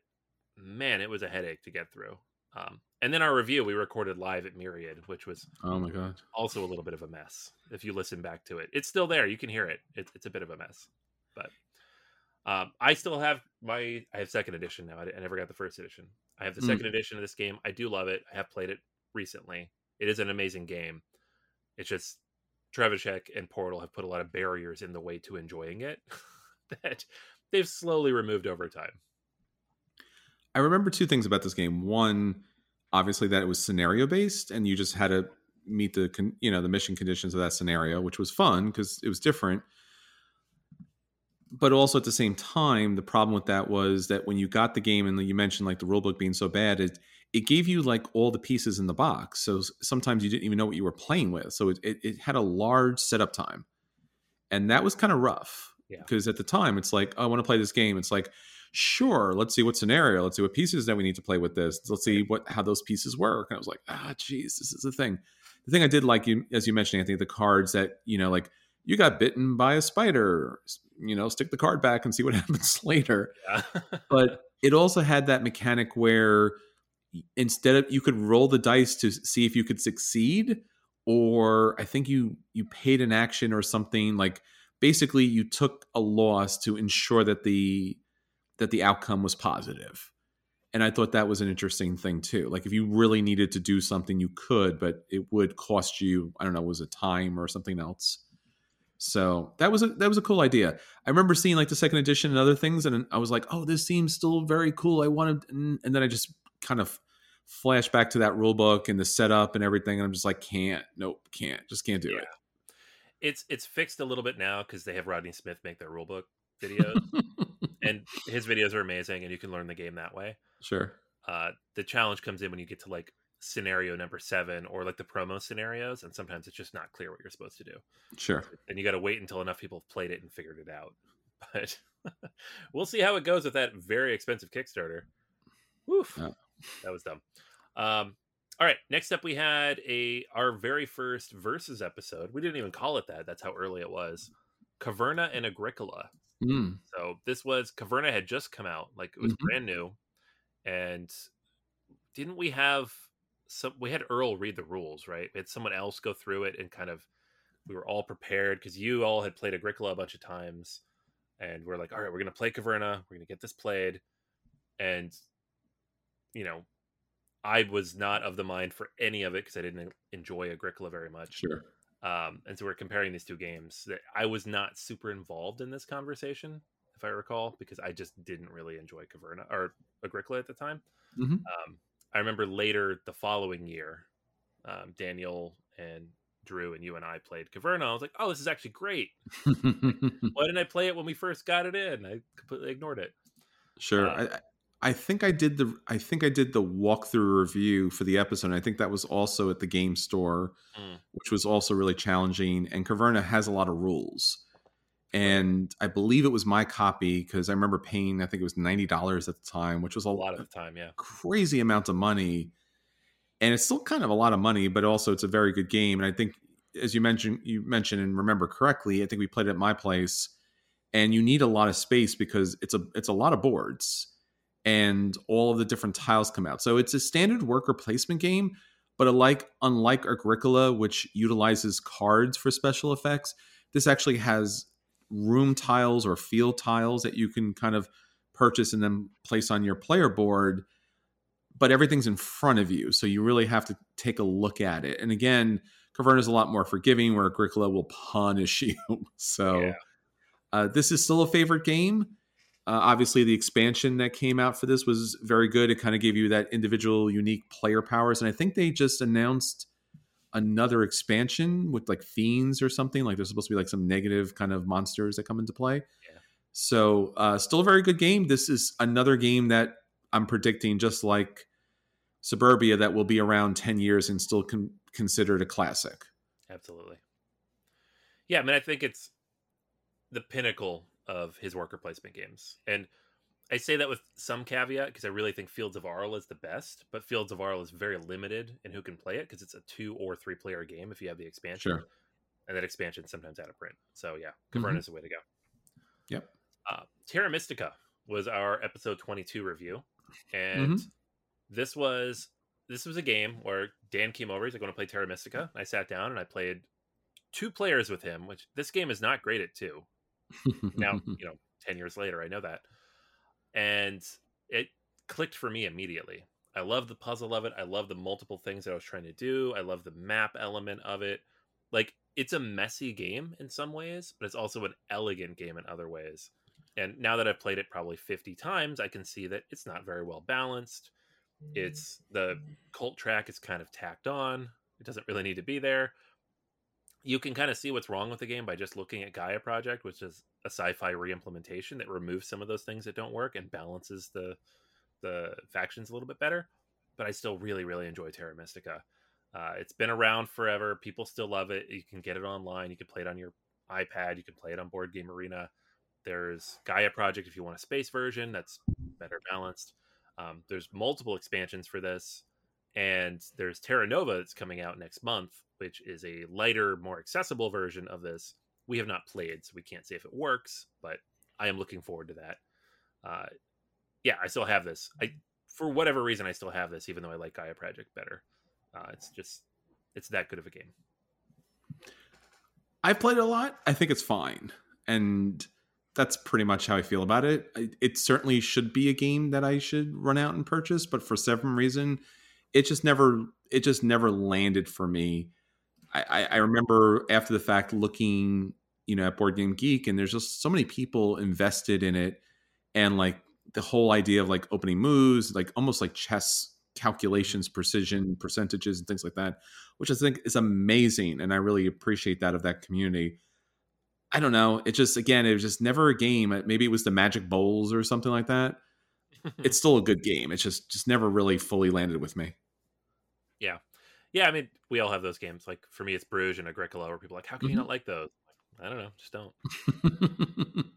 man, it was a headache to get through. Um, and then our review we recorded live at Myriad, which was Oh my god. also a little bit of a mess. If you listen back to it, it's still there. You can hear it. It's it's a bit of a mess, but um, I still have my I have second edition now. I, I never got the first edition. I have the Mm. second edition of this game. I do love it. I have played it recently. It is an amazing game. It's just Trzewiczek and Portal have put a lot of barriers in the way to enjoying it that they've slowly removed over time. I remember two things about this game. One, obviously that it was scenario based, and you just had to meet the con- you know the mission conditions of that scenario, which was fun because it was different. But also at the same time, the problem with that was that when you got the game and you mentioned like the rulebook being so bad, it it gave you like all the pieces in the box. So sometimes you didn't even know what you were playing with. So it, it, it had a large setup time, and that was kind of rough. Yeah. Because at the time, it's like, oh, I want to play this game. It's like, sure, let's see what scenario, let's see what pieces that we need to play with this. Let's see what how those pieces work. And I was like, ah, geez, this is the thing. The thing I did like you, as you mentioned, I think the cards that you know, like you got bitten by a spider. You know, stick the card back and see what happens later Yeah. but it also had that mechanic where instead of you could roll the dice to see if you could succeed or i think you you paid an action or something like basically you took a loss to ensure that the that the outcome was positive and i thought that was an interesting thing too like if you really needed to do something you could but it would cost you i don't know was it time or something else so that was a that was a cool idea. I remember seeing like the second edition and other things, and I was like, "Oh, this seems still very cool." I wanted, and, and then I just kind of flash back to that rule book and the setup and everything, and I'm just like, "Can't, nope, can't, just can't do Yeah. it." it's it's fixed a little bit now because they have Rodney Smith make their rule book videos, and his videos are amazing, and you can learn the game that way. sure. Uh, the challenge comes in when you get to like scenario number seven or like the promo scenarios, and sometimes it's just not clear what you're supposed to do. Sure. and you got to wait until enough people have played it and figured it out. But we'll see how it goes with that very expensive Kickstarter. Woof, Yeah. that was dumb. Um, all right, next up we had a our very first versus episode. We didn't even call it that. That's how early it was. Caverna and Agricola. Mm. So this was Caverna had just come out, like it was Mhm. brand new, and didn't we have some? We had Earl read the rules, right? We had someone else go through it and kind of we were all prepared because you all had played Agricola a bunch of times, and we're like, all right, we're gonna play Caverna. We're gonna get this played, and you know, I was not of the mind for any of it because I didn't enjoy Agricola very much. Sure. Um, and so we're comparing these two games. That I was not super involved in this conversation, if I recall, because I just didn't really enjoy Caverna or Agricola at the time. Mhm. Um, I remember later the following year, um, Daniel and Drew and you and I played Caverna. I was like, "Oh, this is actually great. Why didn't I play it when we first got it in? I completely ignored it." Sure. Uh, I, I- think I did the I think I did the walkthrough review for the episode. and I think that was also at the game store, Mm. which was also really challenging. And Caverna has a lot of rules. And I believe it was my copy because I remember paying, I think it was ninety dollars at the time, which was a, A lot of the time, yeah. crazy amount of money. And it's still kind of a lot of money, but also it's a very good game. And I think, as you mentioned, you mentioned and remember correctly, I think we played it at my place, and you need a lot of space because it's a it's a lot of boards, and all of the different tiles come out. So it's a standard worker placement game, but alike unlike Agricola, which utilizes cards for special effects, this actually has room tiles or field tiles that you can kind of purchase and then place on your player board but everything's in front of you so you really have to take a look at it and again Caverna is a lot more forgiving where Agricola will punish you so Yeah. uh, this is still a favorite game uh, obviously the expansion that came out for this was very good it kind of gave you that individual unique player powers and i think they just announced another expansion with like fiends or something like there's supposed to be like some negative kind of monsters that come into play Yeah. so uh, still a very good game this is another game that i'm predicting just like suburbia that will be around 10 years and still con- considered a classic Absolutely. Yeah, I mean, I think it's the pinnacle of his worker placement games. And I say that with some caveat because I really think Fields of Arle is the best, but Fields of Arle is very limited in who can play it because it's a two or three player game if you have the expansion. Sure. And that expansion sometimes out of print. So yeah, Caverna Mhm. is the way to go. Yep. Uh, Terra Mystica was our episode 22 review. And Mhm. this was this was a game where Dan came over. He's like, "I want to play Terra Mystica." I sat down and I played two players with him, which this game is not great at two. Now, you know, ten years later, I know that, and it clicked for me immediately. I love the puzzle of it. I love the multiple things that I was trying to do. I love the map element of it. Like it's a messy game in some ways, but it's also an elegant game in other ways. And now that I've played it probably 50 times, I can see that it's not very well balanced. It's the cult track is kind of tacked on. It doesn't really need to be there. You can kind of see what's wrong with the game by just looking at Gaia Project, which is a sci-fi re-implementation that removes some of those things that don't work and balances the the factions a little bit better. But I still really, really enjoy Terra Mystica. Uh, it's been around forever. People still love it. You can get it online. You can play it on your iPad. You can play it on Board Game Arena. There's Gaia Project if you want a space version that's better balanced. Um, there's multiple expansions for this, and there's Terra Nova that's coming out next month, which is a lighter, more accessible version of this. We have not played, so we can't say if it works, but I am looking forward to that. Uh, yeah, I still have this. I, for whatever reason, I still have this, even though I like Gaia Project better. Uh, it's just, it's that good of a game. I've played it a lot. I think it's fine. And that's pretty much how I feel about it. It certainly should be a game that I should run out and purchase, but for some reason, it just never it just never landed for me. I, I, remember after the fact looking, you know, at Board Game Geek, and there's just so many people invested in it, and like the whole idea of like opening moves, like almost like chess calculations, precision, percentages, and things like that, which I think is amazing, and I really appreciate that of that community. I don't know. It just again, it was just never a game. Uh, maybe it was the Magic Bowls or something like that. It's still a good game. It's just just never really fully landed with me. Yeah. Yeah, I mean, we all have those games. Like for me, it's Bruges and Agricola, where people are like, how can you Mhm. not like those? I don't know, just don't.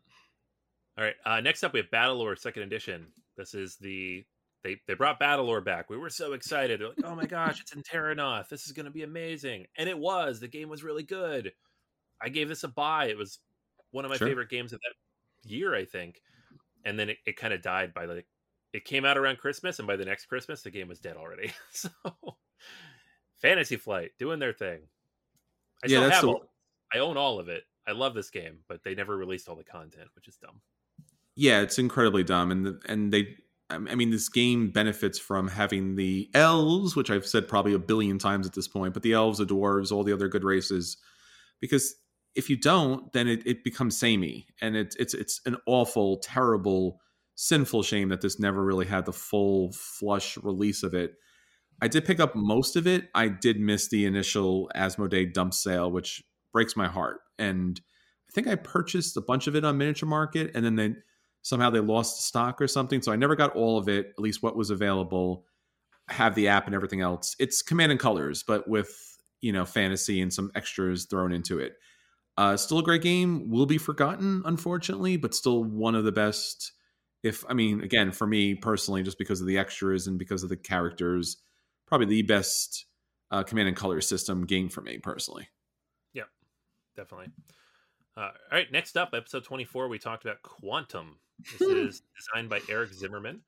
All right. Uh, next up, we have Battlelore Second Edition. This is the they they brought Battlelore back. We were so excited. They're like, "Oh my gosh, it's in Terrinoth. This is going to be amazing!" And it was. The game was really good. I gave this a buy. It was one of my Sure. favorite games of that year, I think. And then it, it kind of died by like it came out around Christmas, and by the next Christmas, the game was dead already. so, Fantasy Flight doing their thing. I Yeah, that's have the- all. I own all of it. I love this game, but they never released all the content, which is dumb. Yeah, it's incredibly dumb, and the, and they. Um, I mean, this game benefits from having the elves, which I've said probably a billion times at this point, but the elves, the dwarves, all the other good races, because if you don't, then it, it becomes samey, and it's it's it's an awful, terrible, sinful shame that this never really had the full flush release of it. I did pick up most of it. I did miss the initial Asmodee dump sale, which breaks my heart. And I think I purchased a bunch of it on Miniature Market, and then they somehow they lost stock or something. So I never got all of it, at least what was available. have the app and everything else. It's Command and Colors, but with you know fantasy and some extras thrown into it. Uh, still a great game. Will be forgotten, unfortunately, but still one of the best. If I mean, again, for me personally, just because of the extras and because of the characters, probably the best uh, Command and Color system game for me personally Yeah, definitely. Uh, all right, next up, episode 24, we talked about Quantum. This is designed by Eric Zimmerman,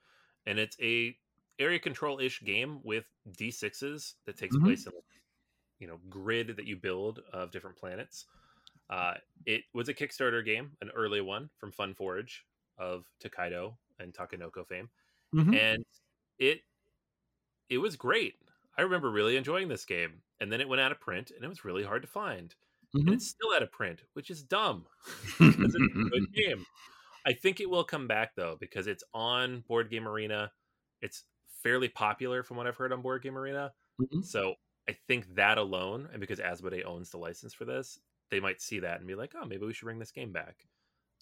and it's a area control ish game with d6s that takes mm-hmm. place in you know grid that you build of different planets. Uh, it was a Kickstarter game, an early one from Funforge of Tokaido and Takenoko fame, mm-hmm. and it it was great. I remember really enjoying this game, and then it went out of print, and it was really hard to find mm-hmm. and it's still out of print, which is dumb it's a good game. I think it will come back though because it's on Board Game Arena. It's fairly popular from what I've heard on Board Game Arena. Mm-hmm. So I think that alone, and because Asmodee owns the license for this, they might see that and be like, "Oh, maybe we should bring this game back."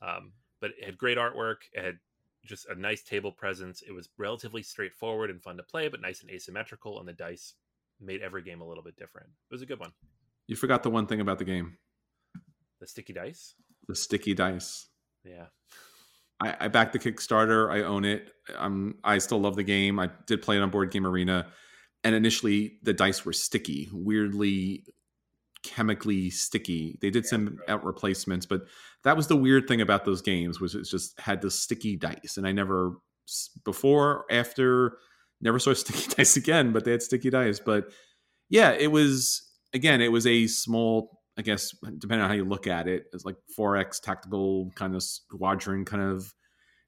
Um, but it had great artwork. It had just a nice table presence. It was relatively straightforward and fun to play, but nice and asymmetrical, and the dice made every game a little bit different. It was a good one. You forgot the one thing about the game. The sticky dice. The sticky dice. Yeah. I, I backed the Kickstarter. I own it. I'm. I still love the game. I did play it on Board Game Arena, and initially the dice were sticky, weirdly chemically sticky. They did yeah, send out replacements, but that was the weird thing about those games was it just had the sticky dice, and I never before after never saw sticky dice again. But they had sticky dice. But yeah, it was again, it was a small, I guess, depending on how you look at it, it's like 4X tactical kind of squadron kind of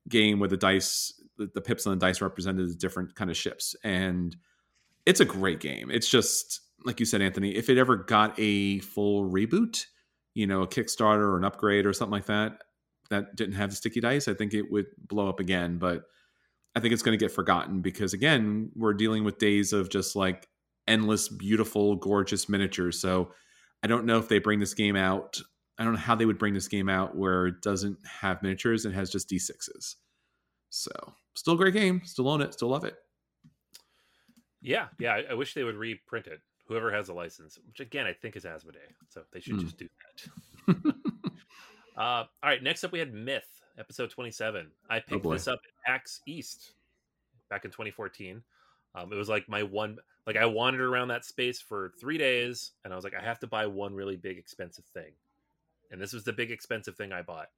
game where the dice, the, pips on the dice represented different kind of ships. And it's a great game. It's just, like you said, Anthony, if it ever got a full reboot, you know, a Kickstarter or an upgrade or something like that, that didn't have the sticky dice, I think it would blow up again. But I think it's going to get forgotten because, again, we're dealing with days of just like endless, beautiful, gorgeous miniatures. So I don't know if they bring this game out. I don't know how they would bring this game out where it doesn't have miniatures and has just D6s. So still a great game. Still own it. Still love it. Yeah. Yeah. I, I wish they would reprint it. Whoever has a license, which again, I think is Asmodee. So they should mm. just do that. uh, all right. Next up, we had Myth, episode 27. I oh, picked oh this up at PAX East back in 2014. Um, it was like my one, like I wandered around that space for three days, and I was like, I have to buy one really big expensive thing, and this was the big expensive thing I bought,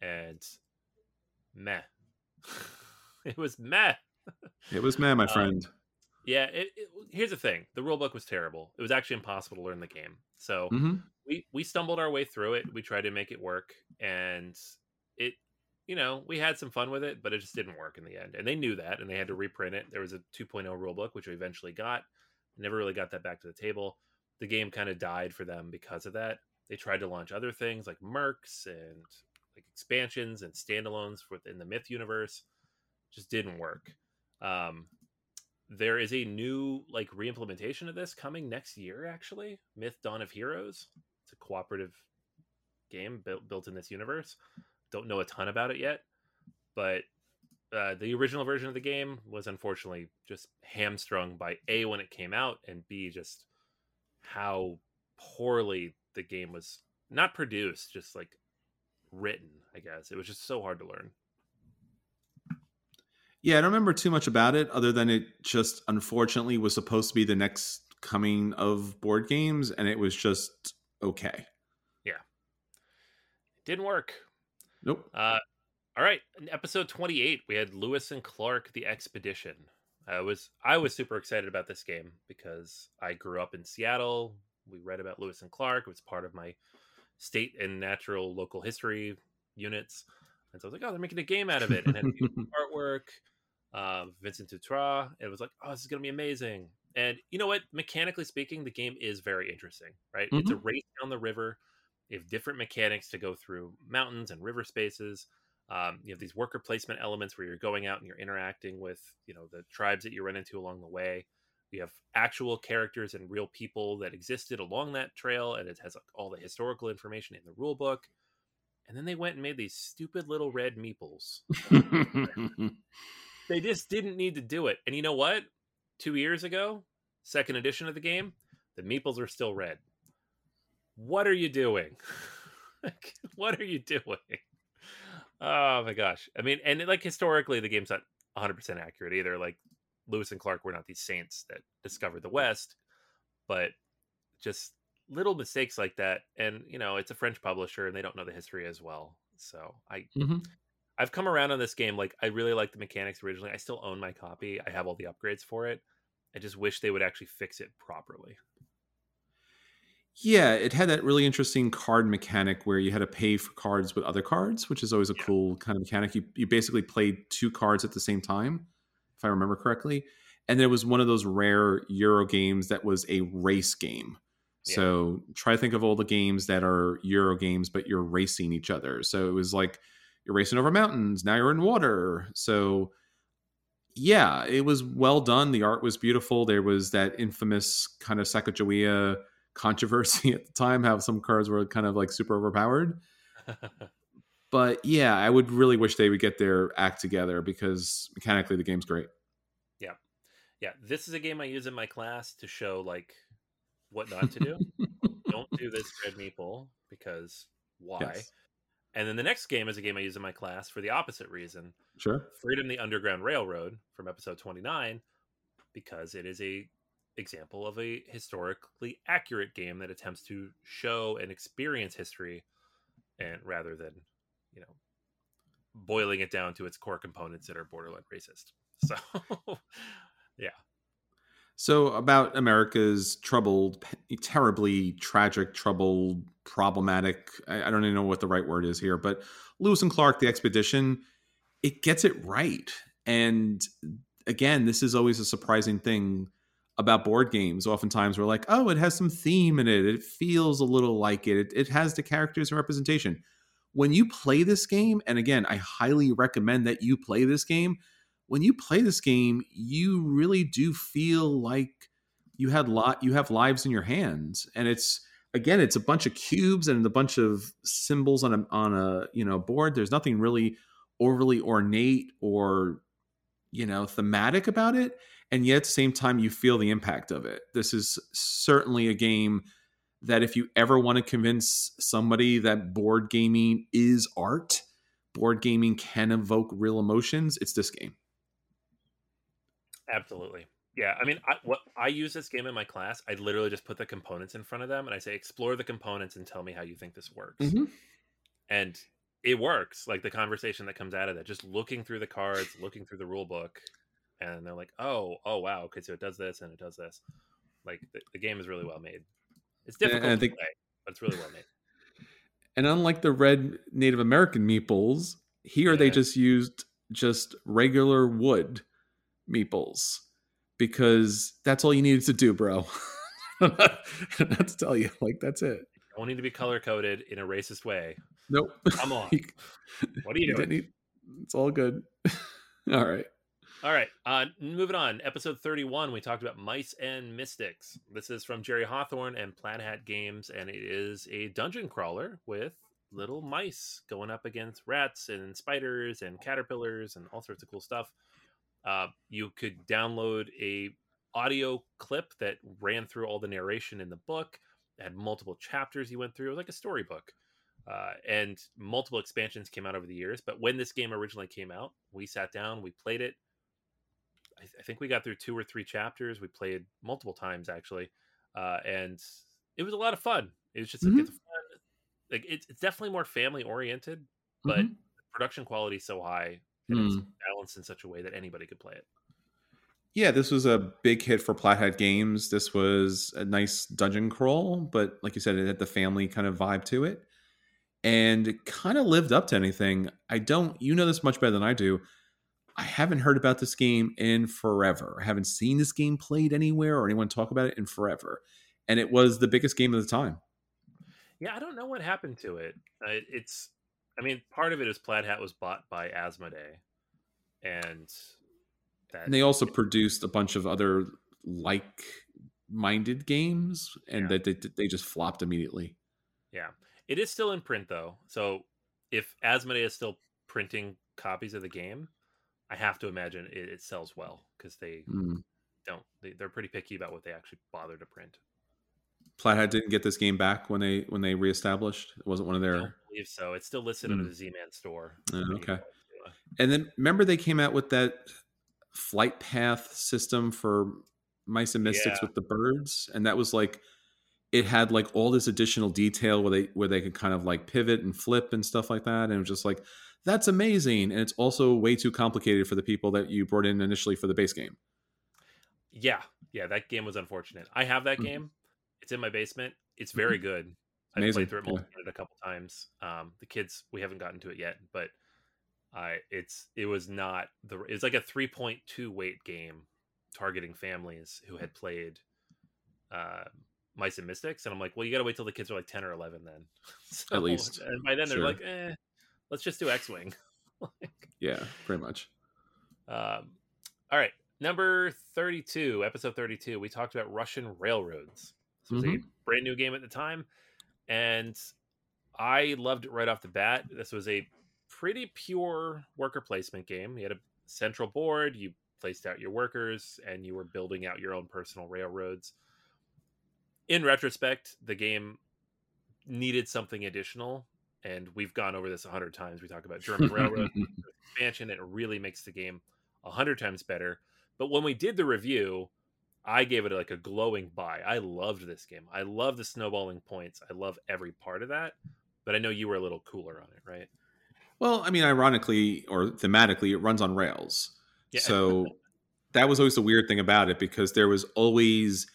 and meh, it was meh. it was meh, my um, friend. Um, yeah, it, it, here's the thing: the rulebook was terrible. It was actually impossible to learn the game. So mm-hmm. we we stumbled our way through it. We tried to make it work, and it you know, we had some fun with it, but it just didn't work in the end. And they knew that and they had to reprint it. There was a 2.0 rulebook, which we eventually got. Never really got that back to the table. The game kind of died for them because of that. They tried to launch other things like Mercs and like expansions and standalones within the Myth universe. Just didn't work. Um, there is a new like reimplementation of this coming next year, actually. Myth Dawn of Heroes. It's a cooperative game built built in this universe don't know a ton about it yet, but uh, the original version of the game was unfortunately just hamstrung by a when it came out and b just how poorly the game was not produced just like written i guess it was just so hard to learn yeah i don't remember too much about it other than it just unfortunately was supposed to be the next coming of board games and it was just okay yeah it didn't work Nope. Uh, all right, in episode 28, we had Lewis and Clark: The Expedition. I was I was super excited about this game because I grew up in Seattle. We read about Lewis and Clark. It was part of my state and natural local history units. And so I was like, oh, they're making a game out of it. And had artwork, um, Vincent Dutrait. It was like, oh, this is going to be amazing. And you know what? Mechanically speaking, the game is very interesting, right? It's a race down the river. You have different mechanics to go through mountains and river spaces. Um, you have these worker placement elements where you're going out and you're interacting with, you know, the tribes that you run into along the way. You have actual characters and real people that existed along that trail, and it has like, all the historical information in the rule book. And then they went and made these stupid little red meeples. they just didn't need to do it. And you know what? Two years ago, second edition of the game, the meeples are still red. What are you doing? what are you doing? Oh my gosh. I mean, and like historically, the game's not 100% accurate either. Like Lewis and Clark were not these saints that discovered the West, but just little mistakes like that. And, you know, it's a French publisher and they don't know the history as well. So I. Mhm. I've come around on this game. Like, I really like the mechanics originally. I still own my copy. I have all the upgrades for it. I just wish they would actually fix it properly. Yeah, it had that really interesting card mechanic where you had to pay for cards with other cards, which is always a Yeah. cool kind of mechanic. You you basically played two cards at the same time, if I remember correctly. And there was one of those rare Euro games that was a race game. Yeah. So try to think of all the games that are Euro games, but you're racing each other. So it was like you're racing over mountains. Now you're in water. So yeah, it was well done. The art was beautiful. There was that infamous kind of Sacagawea controversy at the time, how some cards were kind of like super overpowered. But yeah, I would really wish they would get their act together because mechanically the game's great. Yeah. Yeah, this is a game I use in my class to show like what not to do. Don't do this red meeple because why? Yes. And then the next game is a game I use in my class for the opposite reason. Sure. Freedom the Underground Railroad from episode 29 because it is a example of a historically accurate game that attempts to show and experience history and rather than, you know, boiling it down to its core components that are borderline racist. So yeah. So about America's troubled, terribly tragic, troubled, problematic. I, I don't even know what the right word is here, but Lewis and Clark, the expedition, it gets it right. And again, this is always a surprising thing about board games. Oftentimes, we're like, oh, it has some theme in it. It feels a little like it. It, it has the characters and representation. When you play this game, and again, I highly recommend that you play this game when you play this game, you really do feel like you had lot you have lives in your hands, and it's again, it's a bunch of cubes and a bunch of symbols on a on a you know board. There's nothing really overly ornate or you know thematic about it, and yet at the same time, you feel the impact of it. This is certainly a game that if you ever want to convince somebody that board gaming is art, board gaming can evoke real emotions, it's this game. Absolutely. Yeah, I mean, I, what I use this game in my class, I literally just put the components in front of them and I say, explore the components and tell me how you think this works. Mhm. And it works. Like the conversation that comes out of that, just looking through the cards, looking through the rule book, and they're like, oh, oh, wow, okay, so it does this and it does this. Like the, the game is really well made. It's difficult and I think- play, but it's really well made. And unlike the red Native American meeples, here they just used just regular wood meeples because that's all you needed to do, bro. Not to tell you, like that's it. Don't need to be color coded in a racist way. Nope. Come on. What are you you doing? need- it's all good. all right. All right, uh, moving on. Episode 31, we talked about Mice and Mystics. This is from Jerry Hawthorne and Plaid Hat Games, and it is a dungeon crawler with little mice going up against rats and spiders and caterpillars and all sorts of cool stuff. Uh, you could download a audio clip that ran through all the narration in the book. It had multiple chapters you went through. It was like a storybook. Uh, and multiple expansions came out over the years. But when this game originally came out, we sat down, we played it. I, th- I think we got through two or three chapters. We played multiple times actually, uh, and it was a lot of fun. It was just like, Mhm. it's fun. Like it's, it's definitely more family oriented, but Mhm. production quality is so high and it's Mm. balanced in such a way that anybody could play it. Yeah, this was a big hit for Plaid Hat Games. This was a nice dungeon crawl, but like you said, it had the family kind of vibe to it. and kind of lived up to anything. I don't, you know this much better than I do. I haven't heard about this game in forever. I haven't seen this game played anywhere or anyone talk about it in forever. And it was the biggest game of the time. Yeah, I don't know what happened to it. Uh, it's, I mean, part of it is Plaid Hat was bought by Asmodee, and that and they also produced a bunch of other like minded games, and yeah. that they, they just flopped immediately. Yeah, it is still in print though. So if Asmodee is still printing copies of the game, I have to imagine it, it sells well because they mm. don't. They, are pretty picky about what they actually bother to print. Plaid didn't get this game back when they when they reestablished. It wasn't one of their. I don't believe so. It's still listed mm. under the Z-Man store. Uh, okay. And then remember they came out with that flight path system for Mice and Mystics yeah. with the birds, and that was like it had like all this additional detail where they where they could kind of like pivot and flip and stuff like that, and it was just like that's amazing. And it's also way too complicated for the people that you brought in initially for the base game. Yeah, yeah, that game was unfortunate. I have that mm-hmm. game. It's in my basement. It's very mm-hmm. good. I've played through it yeah. a couple times. Um, the kids, we haven't gotten to it yet, but I it's it was not the it's like a 3.2 weight game targeting families who had played uh, Mice and Mystics, and I'm like, well, you got to wait till the kids are like 10 or 11 then, so, at least. And by then they're like, eh, let's just do X Wing. like, yeah, pretty much. Um, all right, number 32, episode 32. We talked about Russian railroads. Was mm-hmm. a brand new game at the time, and I loved it right off the bat. This was a pretty pure worker placement game. You had a central board, you placed out your workers, and you were building out your own personal railroads. In retrospect, the game needed something additional, and we've gone over this a hundred times. We talk about German railroad expansion, it really makes the game a hundred times better. But when we did the review, I gave it like a glowing buy. I loved this game. I love the snowballing points. I love every part of that. But I know you were a little cooler on it, right? Well, I mean, ironically or thematically, it runs on Rails. Yeah. So that was always the weird thing about it because there was always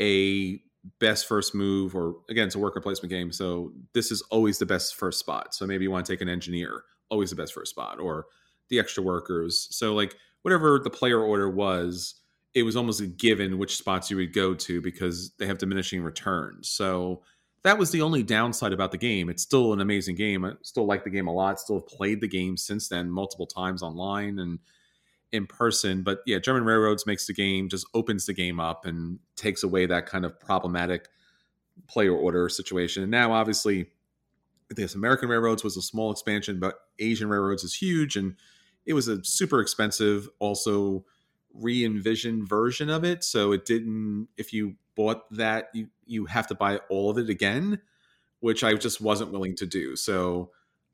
a best first move, or again, it's a worker placement game. So this is always the best first spot. So maybe you want to take an engineer, always the best first spot, or the extra workers. So, like, whatever the player order was, it was almost a given which spots you would go to because they have diminishing returns. So, that was the only downside about the game. It's still an amazing game. I still like the game a lot. Still have played the game since then multiple times online and in person. But yeah, German Railroads makes the game just opens the game up and takes away that kind of problematic player order situation. And now, obviously, this American Railroads was a small expansion, but Asian Railroads is huge, and it was a super expensive, also re-envisioned version of it. So it didn't. If you bought that, you you have to buy all of it again, which I just wasn't willing to do. So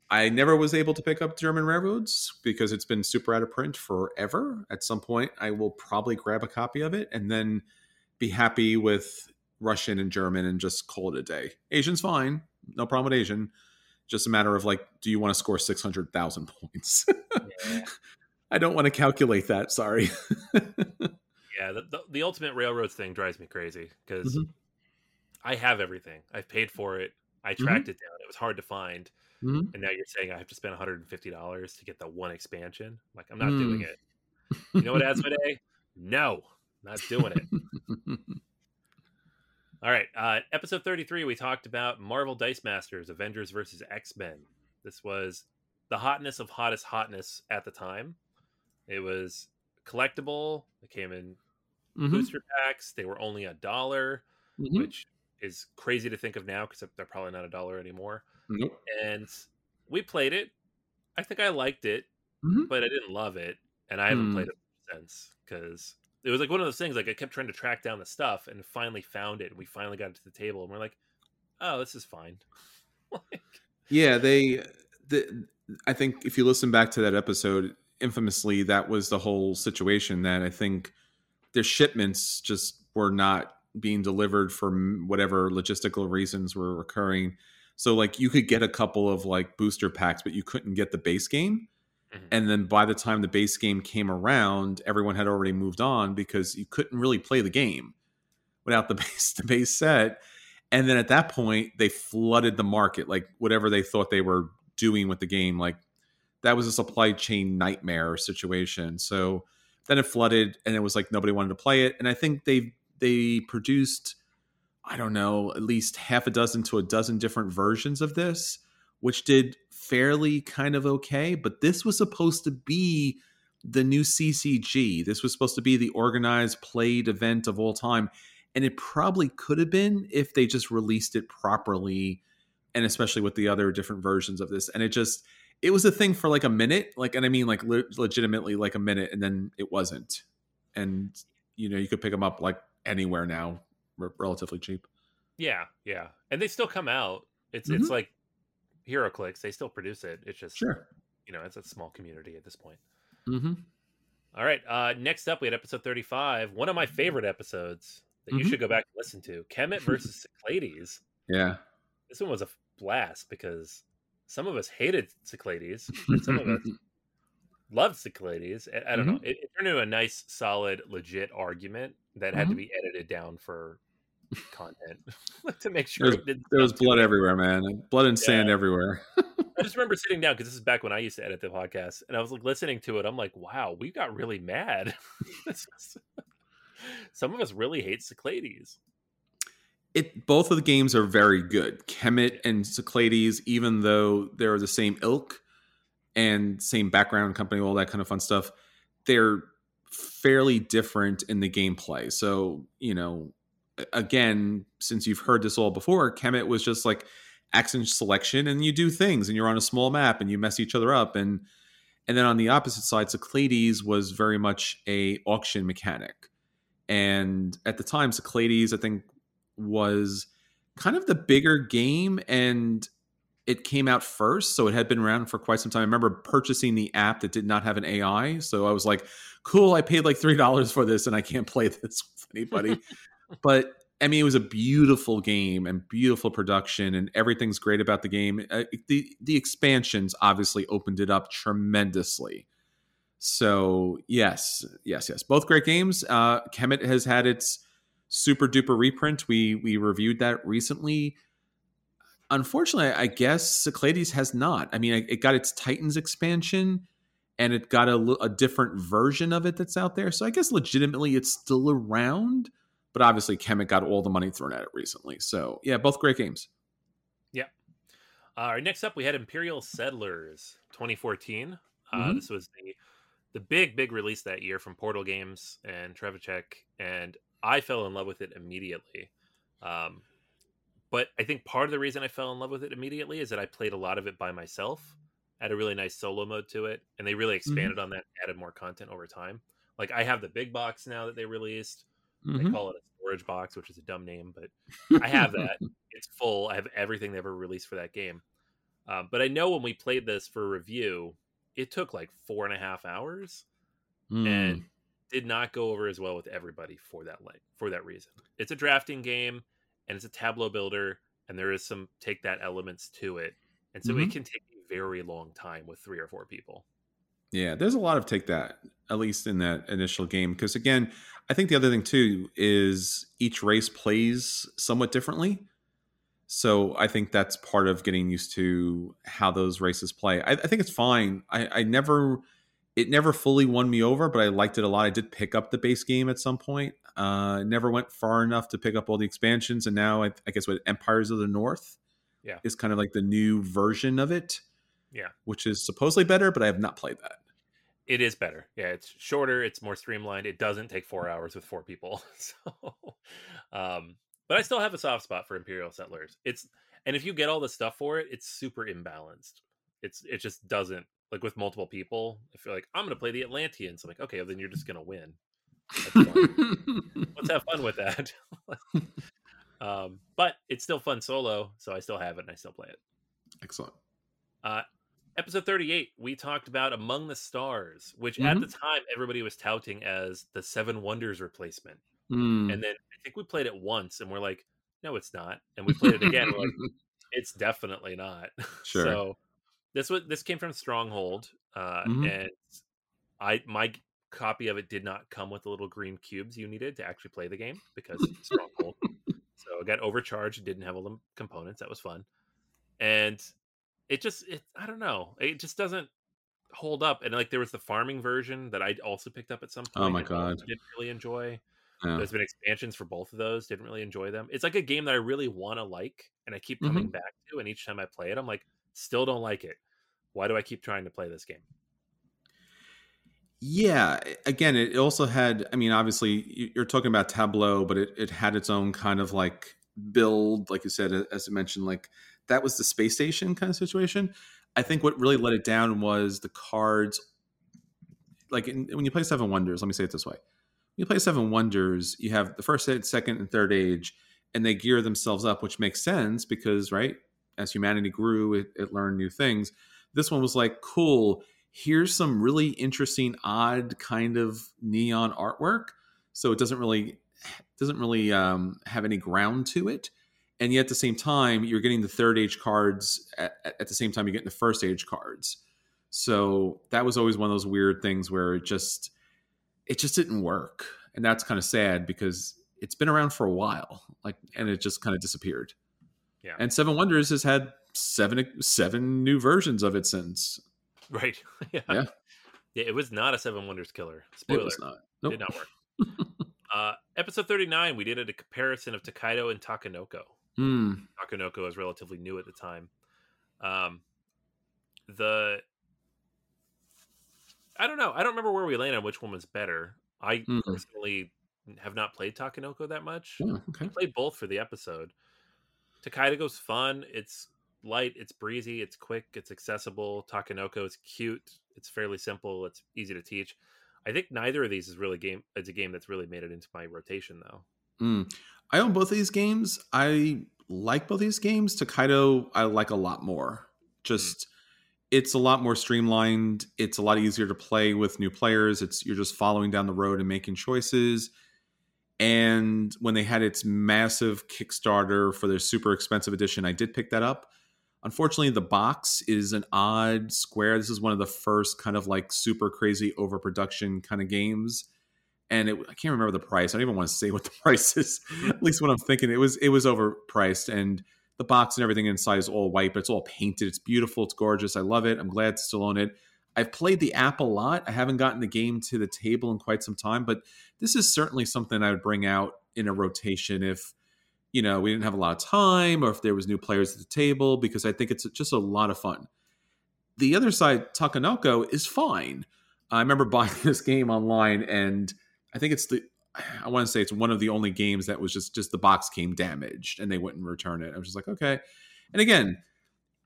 I never was able to pick up German Railroads because it's been super out of print forever. At some point, I will probably grab a copy of it and then be happy with Russian and German and just call it a day. Asian's fine, no problem with Asian. Just a matter of like, do you want to score six hundred thousand points? yeah. I don't want to calculate that. Sorry. yeah, the, the, the, ultimate railroads thing drives me crazy because mm-hmm. I have everything. I've paid for it. I mm-hmm. tracked mm-hmm. it down. It was hard to find. Mm-hmm. And now you're saying I have to spend $150 to get the one expansion. Like, I'm not mm. doing it. You know what, Asmodee? no, not doing it. All right. Uh, episode 33, we talked about Marvel Dice Masters Avengers versus X Men. This was the hotness of hottest hotness at the time. It was collectible. It came in mm-hmm. booster packs. They were only a dollar, mm-hmm. which is crazy to think of now because they're probably not a dollar anymore. Nope. And we played it. I think I liked it, mm-hmm. but I didn't love it, and I haven't mm. played it since because it was like one of those things. Like I kept trying to track down the stuff, and finally found it. And we finally got it to the table, and we're like, "Oh, this is fine." like, yeah, they. The, I think if you listen back to that episode, infamously, that was the whole situation. That I think their shipments just were not being delivered for whatever logistical reasons were occurring. So like you could get a couple of like booster packs, but you couldn't get the base game. Mm-hmm. And then by the time the base game came around, everyone had already moved on because you couldn't really play the game without the base the base set. And then at that point, they flooded the market, like whatever they thought they were doing with the game. Like that was a supply chain nightmare situation. So then it flooded, and it was like nobody wanted to play it. And I think they they produced, I don't know, at least half a dozen to a dozen different versions of this, which did fairly kind of okay. But this was supposed to be the new CCG. This was supposed to be the organized played event of all time and it probably could have been if they just released it properly and especially with the other different versions of this and it just it was a thing for like a minute like and i mean like le- legitimately like a minute and then it wasn't and you know you could pick them up like anywhere now r- relatively cheap yeah yeah and they still come out it's Mm-hmm. it's like HeroClix. They still produce it. It's just sure you know it's a small community at this point. mm-hmm. All right. Uh, next up, we had episode 35, one of my favorite episodes that you Mhm. should go back and listen to Kemet versus Cyclades. yeah This one was a blast because some of us hated Cyclades and some of us loved Cyclades. I, I don't know. It, it turned into a nice, solid, legit argument that had to Mhm. be edited down for content to make sure There's- it there was blood everywhere man blood and sand everywhere I just remember sitting down because this is back when I used to edit the podcast, and I was like listening to it. I'm like, wow, we got really mad. Some of us really hate Cyclades. It both of the games are very good. Kemet and Cyclades, even though they're the same ilk and same background company, all that kind of fun stuff, they're fairly different in the gameplay. So, you know, again, since you've heard this all before, Kemet was just like action selection and you do things and you're on a small map and you mess each other up and and then on the opposite side, Cyclades was very much a auction mechanic. And at the time, Cyclades, I think, was kind of the bigger game and it came out first so it had been around for quite some time. I remember purchasing the app that did not have an ai so i was like cool i paid like three dollars for this and i can't play this with anybody. But i mean it was a beautiful game and beautiful production and everything's great about the game. Uh, the the expansions obviously opened it up tremendously. So yes yes yes. Both great games. Uh kemet has had its super duper reprint. We we reviewed that recently. Unfortunately, I guess Cyclades has not. I mean, it got its Titans expansion, and it got a, a different version of it that's out there. So I guess legitimately it's still around, but obviously Kemet got all the money thrown at it recently. So yeah, both great games. Yeah. All right, next up, we had Imperial Settlers 2014. Uh, Mhm. this was the the big, big release that year from Portal Games and Trzewiczek, and I fell in love with it immediately. Um, but I think part of the reason I fell in love with it immediately is that I played a lot of it by myself. Had a really nice solo mode to it, and they really expanded on that, added more content over time. Like I have the big box now that they released. They Mhm. call it a storage box, which is a dumb name, but I have that. it's full. I have everything they ever released for that game. Um, but I know when we played this for review, it took like four and a half hours Mm. and did not go over as well with everybody for that like for that reason. It's a drafting game and it's a tableau builder, and there is some take that elements to it, and so it Mhm. can take a very long time with three or four people. Yeah, there's a lot of take that, at least in that initial game. Because again, I think the other thing too is each race plays somewhat differently. So I think that's part of getting used to how those races play. I, I think it's fine. I, I never, it never fully won me over, but I liked it a lot. I did pick up the base game at some point. Uh, never went far enough to pick up all the expansions, and now I, I guess with Empires of the North, Yeah. is kind of like the new version of it. Yeah. which is supposedly better, but I have not played that. It is better. Yeah, it's shorter. It's more streamlined. It doesn't take four hours with four people. So, um, but I still have a soft spot for Imperial Settlers. It's and if you get all the stuff for it, it's super imbalanced. It's it just doesn't like with multiple people. If you're like, I'm gonna play the Atlanteans, I'm like, okay, well, then you're just gonna win. Let's have fun with that. um, but it's still fun solo, so I still have it and I still play it. Excellent. Uh, episode 38, we talked about Among the Stars, which at Mhm. the time everybody was touting as the Seven Wonders replacement. Mm. And then I think we played it once and we're like, no, it's not. And we played it again. we're like, it's definitely not. Sure. so this was this came from Stronghold, uh, Mhm. and I my copy of it did not come with the little green cubes you needed to actually play the game because Stronghold. So it got overcharged. Didn't have all the components. That was fun, and it just it I don't know. It just doesn't hold up. And like there was the farming version that I also picked up at some point. Oh my God. Didn't really enjoy. Yeah. There's been expansions for both of those. Didn't really enjoy them. It's like a game that I really want to like, and I keep Mm-hmm. coming back to. And each time I play it, I'm like, still don't like it. Why do I keep trying to play this game? Yeah, again, it also had. I mean, obviously, you- you're talking about Tableau, but it, it had its own kind of like build, like you said, as I mentioned, like that was the space station kind of situation. I think what really let it down was the cards. Like in, when you play Seven Wonders, let me say it this way: when you play Seven Wonders, you have the first, second, and third age, and they gear themselves up, which makes sense because right as humanity grew, it, it learned new things. This one was like, cool here's some really interesting odd kind of neon artwork. So it doesn't really doesn't really um, have any ground to it. And yet at the same time you're getting the third age cards at, at the same time you're getting the first age cards. So that was always one of those weird things where it just it just didn't work. And that's kind of sad because it's been around for a while like and it just kind of disappeared. Yeah. and seven wonders has had seven seven new versions of it since Right? yeah. Yeah. Yeah. It was not a Seven Wonders killer. it was not nope. Did not work. uh, episode 39, we did a comparison of Tokaido and Takenoko. Hmm. Takenoko was relatively new at the time. Um, the I don't know. I don't remember where we landed on which one was better. I Mm. personally have not played Takenoko that much. Oh, okay. I played both for the episode. Tokaido's fun. It's light. It's breezy. It's quick. It's accessible. Takenoko is cute. It's fairly simple. It's easy to teach. I think neither of these is really game. It's a game that's really made it into my rotation though. Mm. I own both of these games. I like both these games. Tokaido, I like a lot more. Just it's a lot more streamlined. It's a lot easier to play with new players. It's you're just following down the road and making choices. And when they had its massive Kickstarter for their super expensive edition, I did pick that up. Unfortunately, the box is an odd square. This is one of the first kind of like super crazy overproduction kind of games. And it, I can't remember the price. I don't even want to say what the price is. At least what I'm thinking, it was it was overpriced. And the box and everything inside is all white, but it's all painted. It's beautiful. It's gorgeous. I love it. I'm glad to still own it. I've played the app a lot. I haven't gotten the game to the table in quite some time, but this is certainly something I would bring out in a rotation if you know we didn't have a lot of time or if there was new players at the table because I think it's just a lot of fun. The other side, Takenoko, is fine. I remember buying this game online, and I think it's the I want to say it's one of the only games that was just just the box came damaged and they wouldn't return it. I was just like, okay. And again,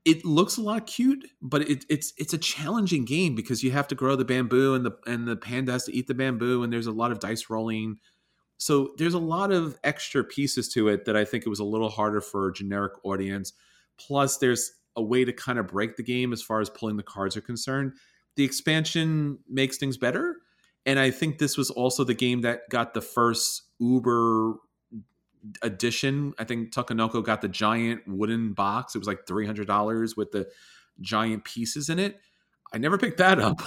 it looks a lot cute, but it, it's it's a challenging game because you have to grow the bamboo and the and the panda has to eat the bamboo and there's a lot of dice rolling. So there's a lot of extra pieces to it that I think it was a little harder for a generic audience. Plus, there's a way to kind of break the game as far as pulling the cards are concerned. The expansion makes things better. And I think this was also the game that got the first Uber edition. I think Takenoko got the giant wooden box. It was like $300 with the giant pieces in it. I never picked that up.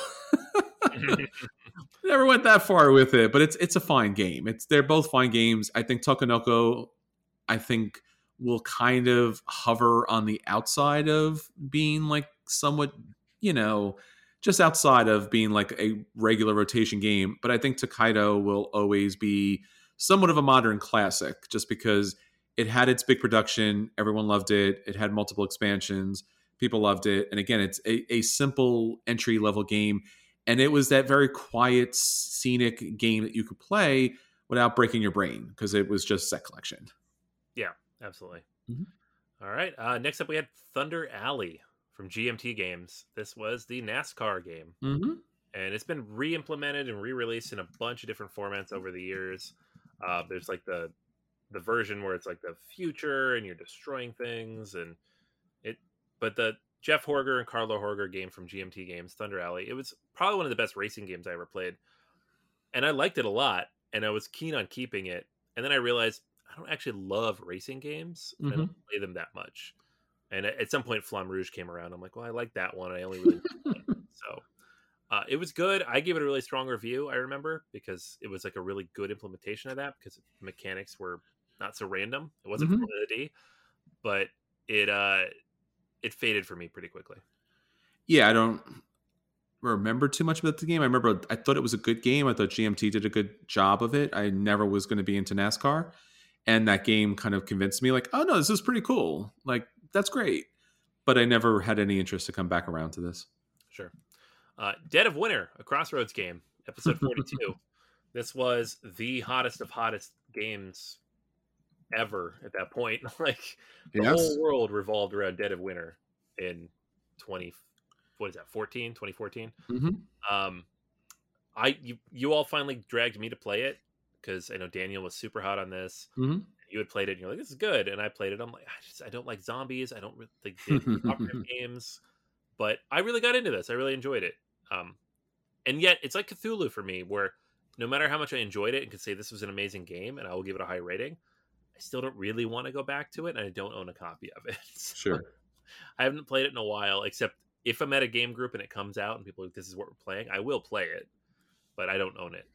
never went that far with it, but it's it's a fine game. It's they're both fine games. I think Takenoko I think will kind of hover on the outside of being like somewhat, you know, just outside of being like a regular rotation game. But I think Tokaido will always be somewhat of a modern classic just because it had its big production. Everyone loved it. It had multiple expansions. People loved it. And again, it's a, a simple entry level game. And it was that very quiet, scenic game that you could play without breaking your brain because it was just set collection. Yeah, absolutely. Mhm. All right. Uh, next up, we had Thunder Alley from GMT Games. This was the NASCAR game, Mm-hmm. and it's been re-implemented and re-released in a bunch of different formats over the years. Uh, there's like the the version where it's like the future and you're destroying things, and it. But the Jeff Horger and Carla Horger game from GMT Games, Thunder Alley, it was probably one of the best racing games I ever played, and I liked it a lot, and I was keen on keeping it. And then I realized I don't actually love racing games. and I don't play them that much. And at some point, Flamme Rouge came around. I'm like, well, I like that one. I only really so uh, it was good. I gave it a really strong review. I remember because it was like a really good implementation of that because the mechanics were not so random. It wasn't Mhm. validity, but it uh it faded for me pretty quickly. Yeah, I don't remember too much about the game. I remember I thought it was a good game. I thought GMT did a good job of it. I never was going to be into NASCAR. And that game kind of convinced me like, "Oh no, this is pretty cool. Like that's great." But I never had any interest to come back around to this. Sure. Uh, Dead of Winter, a Crossroads game, episode 42. this was the hottest of hottest games ever at that point. like the Yes. whole world revolved around Dead of Winter in 20 what is that? 14, 2014. Mhm. Um I you you all finally dragged me to play it cuz I know Daniel was super hot on this. Mhm. You had played it and you're like this is good and I played it. I'm like I just I don't like zombies. I don't really like games, but I really got into this. I really enjoyed it. Um, and yet it's like Cthulhu for me, where no matter how much I enjoyed it and could say this was an amazing game, and I will give it a high rating, I still don't really want to go back to it, and I don't own a copy of it. So Sure. I haven't played it in a while, except if I'm at a game group and it comes out and people are like, this is what we're playing, I will play it, but I don't own it.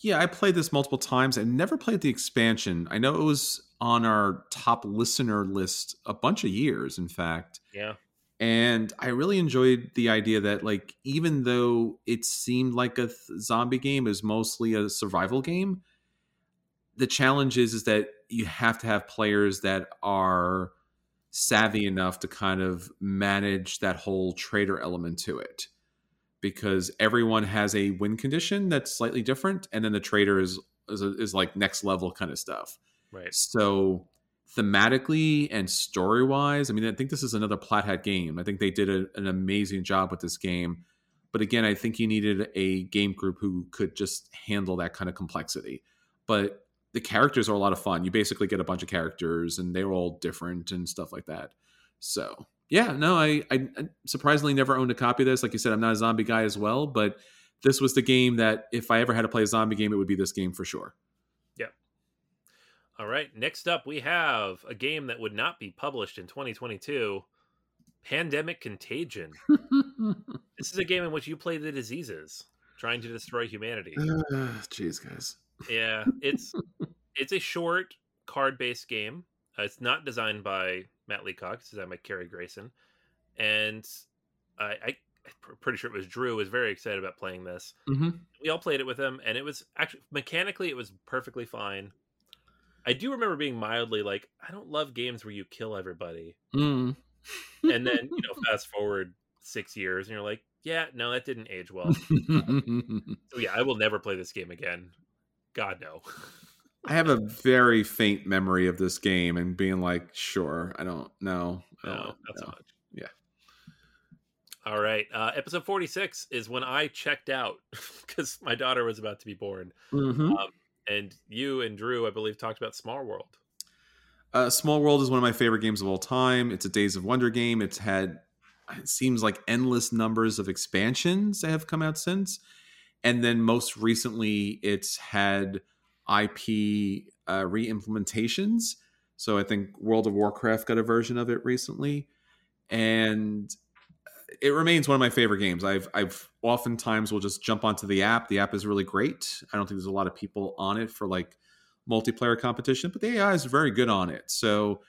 Yeah, I played this multiple times and never played the expansion. I know it was on our top listener list a bunch of years, in fact. Yeah, and i really enjoyed the idea that like even though it seemed like a th- zombie game is mostly a survival game the challenge is is that you have to have players that are savvy enough to kind of manage that whole trader element to it because everyone has a win condition that's slightly different and then the trader is is, is like next level kind of stuff right. so thematically and story wise, I mean, I think this is another Plaid Hat game. I think they did a, an amazing job with this game. But again, I think you needed a game group who could just handle that kind of complexity. But the characters are a lot of fun. You basically get a bunch of characters and they're all different and stuff like that. So yeah, no, I, I I surprisingly never owned a copy of this. Like you said, I'm not a zombie guy as well, but this was the game that if I ever had to play a zombie game, it would be this game for sure. Yeah. All right. Next up, we have a game that would not be published in 2022 Pandemic Contagion. this is a game in which you play the diseases trying to destroy humanity. Jeez, guys. Yeah, it's it's a short card-based game. Uh, it's not designed by Matt Leacock. It's designed by Kerry Grayson, and I, I I'm pretty sure it was Drew was very excited about playing this. Mm-hmm. We all played it with him, and it was actually mechanically it was perfectly fine. I do remember being mildly like, I don't love games where you kill everybody, Mm. and then you know fast forward six years, and you're like, yeah, no, that didn't age well. so yeah, I will never play this game again. God no. I have a very faint memory of this game and being like, sure, I don't know. No, don't not so much. Yeah. All right. Uh, episode 46 is when I checked out because my daughter was about to be born. Mhm. Um, and you and Drew, I believe, talked about Small World. Uh, Small World is one of my favorite games of all time. It's a Days of Wonder game. It's had, it seems like endless numbers of expansions that have come out since. And then most recently, it's had IP uh, re implementations. So I think World of Warcraft got a version of it recently. And it remains one of my favorite games. I've I've oftentimes will just jump onto the app. The app is really great. I don't think there's a lot of people on it for like multiplayer competition, but the AI is very good on it. So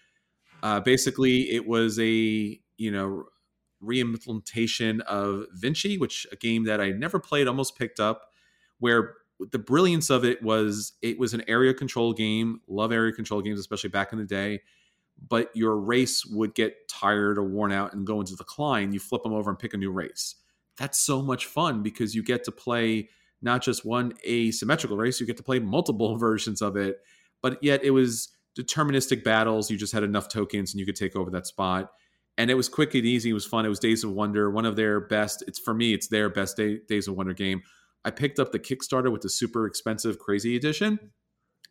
uh, basically, it was a you know reimplementation of Vinci, which a game that I never played, almost picked up. Where the brilliance of it was, it was an area control game. Love area control games, especially back in the day. But your race would get tired or worn out and go into decline. You flip them over and pick a new race. That's so much fun because you get to play not just one asymmetrical race, you get to play multiple versions of it. But yet it was deterministic battles. You just had enough tokens and you could take over that spot. And it was quick and easy. It was fun. It was Days of Wonder, one of their best. It's for me, it's their best day, Days of Wonder game. I picked up the Kickstarter with the super expensive Crazy Edition.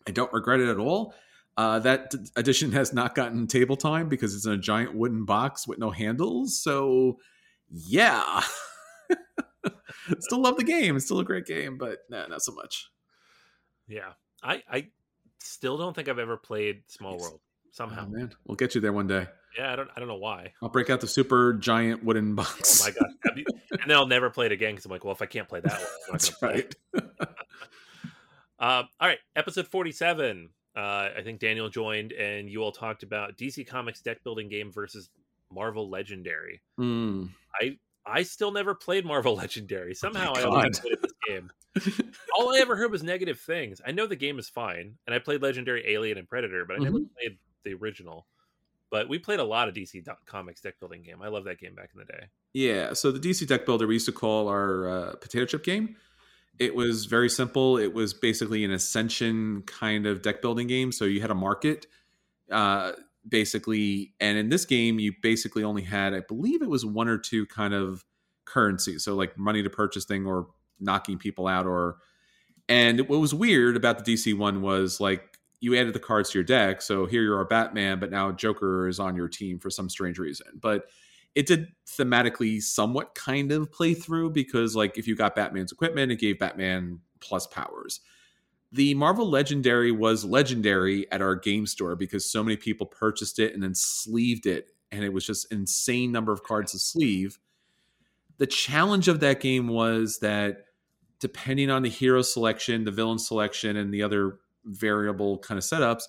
I don't regret it at all. Uh, that d- edition has not gotten table time because it's in a giant wooden box with no handles. So, yeah. still love the game. It's still a great game, but no, not so much. Yeah. I, I still don't think I've ever played Small World somehow. Oh, man, we'll get you there one day. Yeah, I don't I don't know why. I'll break out the super giant wooden box. Oh my god. You- and then I'll never play it again because I'm like, well, if I can't play that one, I'm not That's gonna play right. it. Um, all right, episode 47. uh, I think Daniel joined, and you all talked about DC Comics deck building game versus Marvel Legendary. Mm. I I still never played Marvel Legendary. Somehow I God. always played this game. All I ever heard was negative things. I know the game is fine, and I played Legendary Alien and Predator, but I never played the original. But we played a lot of DC Comics deck building game. I love that game back in the day. Yeah, so the DC deck builder we used to call our uh, potato chip game. It was very simple. It was basically an ascension kind of deck building game. So you had a market, uh, basically, and in this game you basically only had, I believe, it was one or two kind of currencies. So like money to purchase thing or knocking people out, or and what was weird about the DC one was like you added the cards to your deck. So here you're a Batman, but now Joker is on your team for some strange reason. But it did thematically somewhat kind of play through because like if you got batman's equipment it gave batman plus powers the marvel legendary was legendary at our game store because so many people purchased it and then sleeved it and it was just insane number of cards to sleeve the challenge of that game was that depending on the hero selection the villain selection and the other variable kind of setups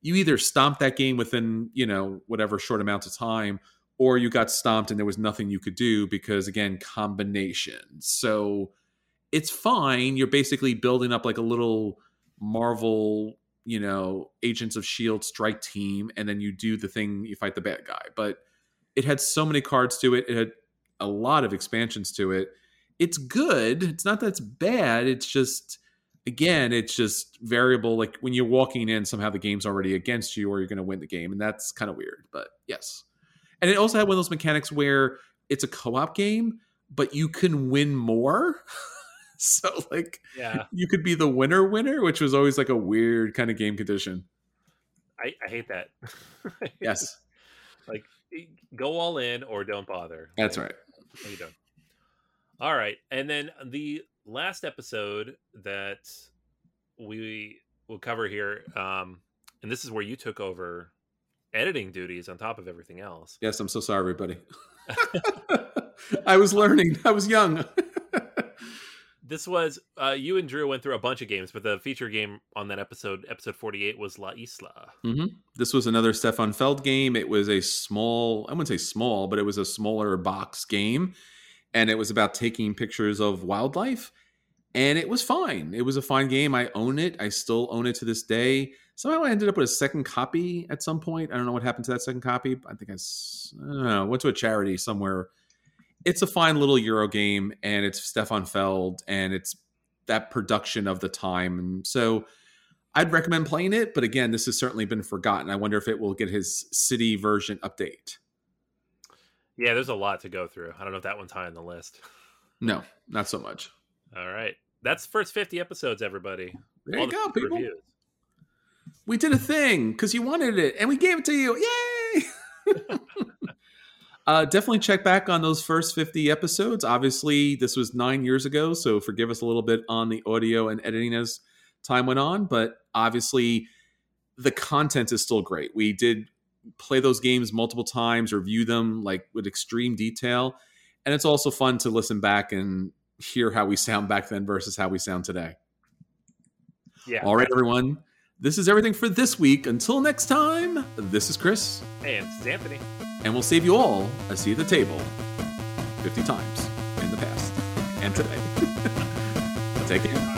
you either stomp that game within you know whatever short amount of time or you got stomped and there was nothing you could do because again combinations so it's fine. You're basically building up like a little marvel you know agents of shield strike team and then you do the thing you fight the bad guy. But it had so many cards to it it had a lot of expansions to it. It's good. It's not that it's bad. It's just again it's just variable like when you're walking in somehow the game's already against you or you're going to win the game and that's kind of weird but yes and it also had one of those mechanics where it's a co-op game but you can win more so like Yeah, you could be the winner winner which was always like a weird kind of game condition I, I hate that. yes like go all in or don't bother. that's Like, right No, you don't. All right, and then the last episode that we will cover here, um, and this is where you took over editing duties on top of everything else. yes i'm so sorry everybody i was learning i was young This was uh, you and Drew went through a bunch of games, but the feature game on that episode, episode forty-eight, was La Isla. This was another Stefan Feld game. It was a small, I wouldn't say small, but it was a smaller box game. And it was about taking pictures of wildlife. And it was fine. It was a fine game. I own it. I still own it to this day. Somehow I ended up with a second copy at some point. I don't know what happened to that second copy. I think I don't know, went to a charity somewhere. It's a fine little Euro game, and it's Stefan Feld, and it's that production of the time. And so I'd recommend playing it, but again, this has certainly been forgotten. I wonder if it will get his city version update. Yeah, there's a lot to go through. I don't know if that one's high on the list. No, not so much. All right, that's the first fifty episodes, everybody. There All you the go, people. reviews. We did a thing because you wanted it, and we gave it to you. Yay! uh, definitely check back on those first 50 episodes. Obviously, this was nine years ago, so forgive us a little bit on the audio and editing as time went on, but obviously, the content is still great. We did play those games multiple times, review them like with extreme detail, and it's also fun to listen back and hear how we sound back then versus how we sound today. Yeah. All right, everyone. This is everything for this week. Until next time, this is Chris, And this is Anthony. and we'll save you all a seat at the table 50 times in the past and today. Take care.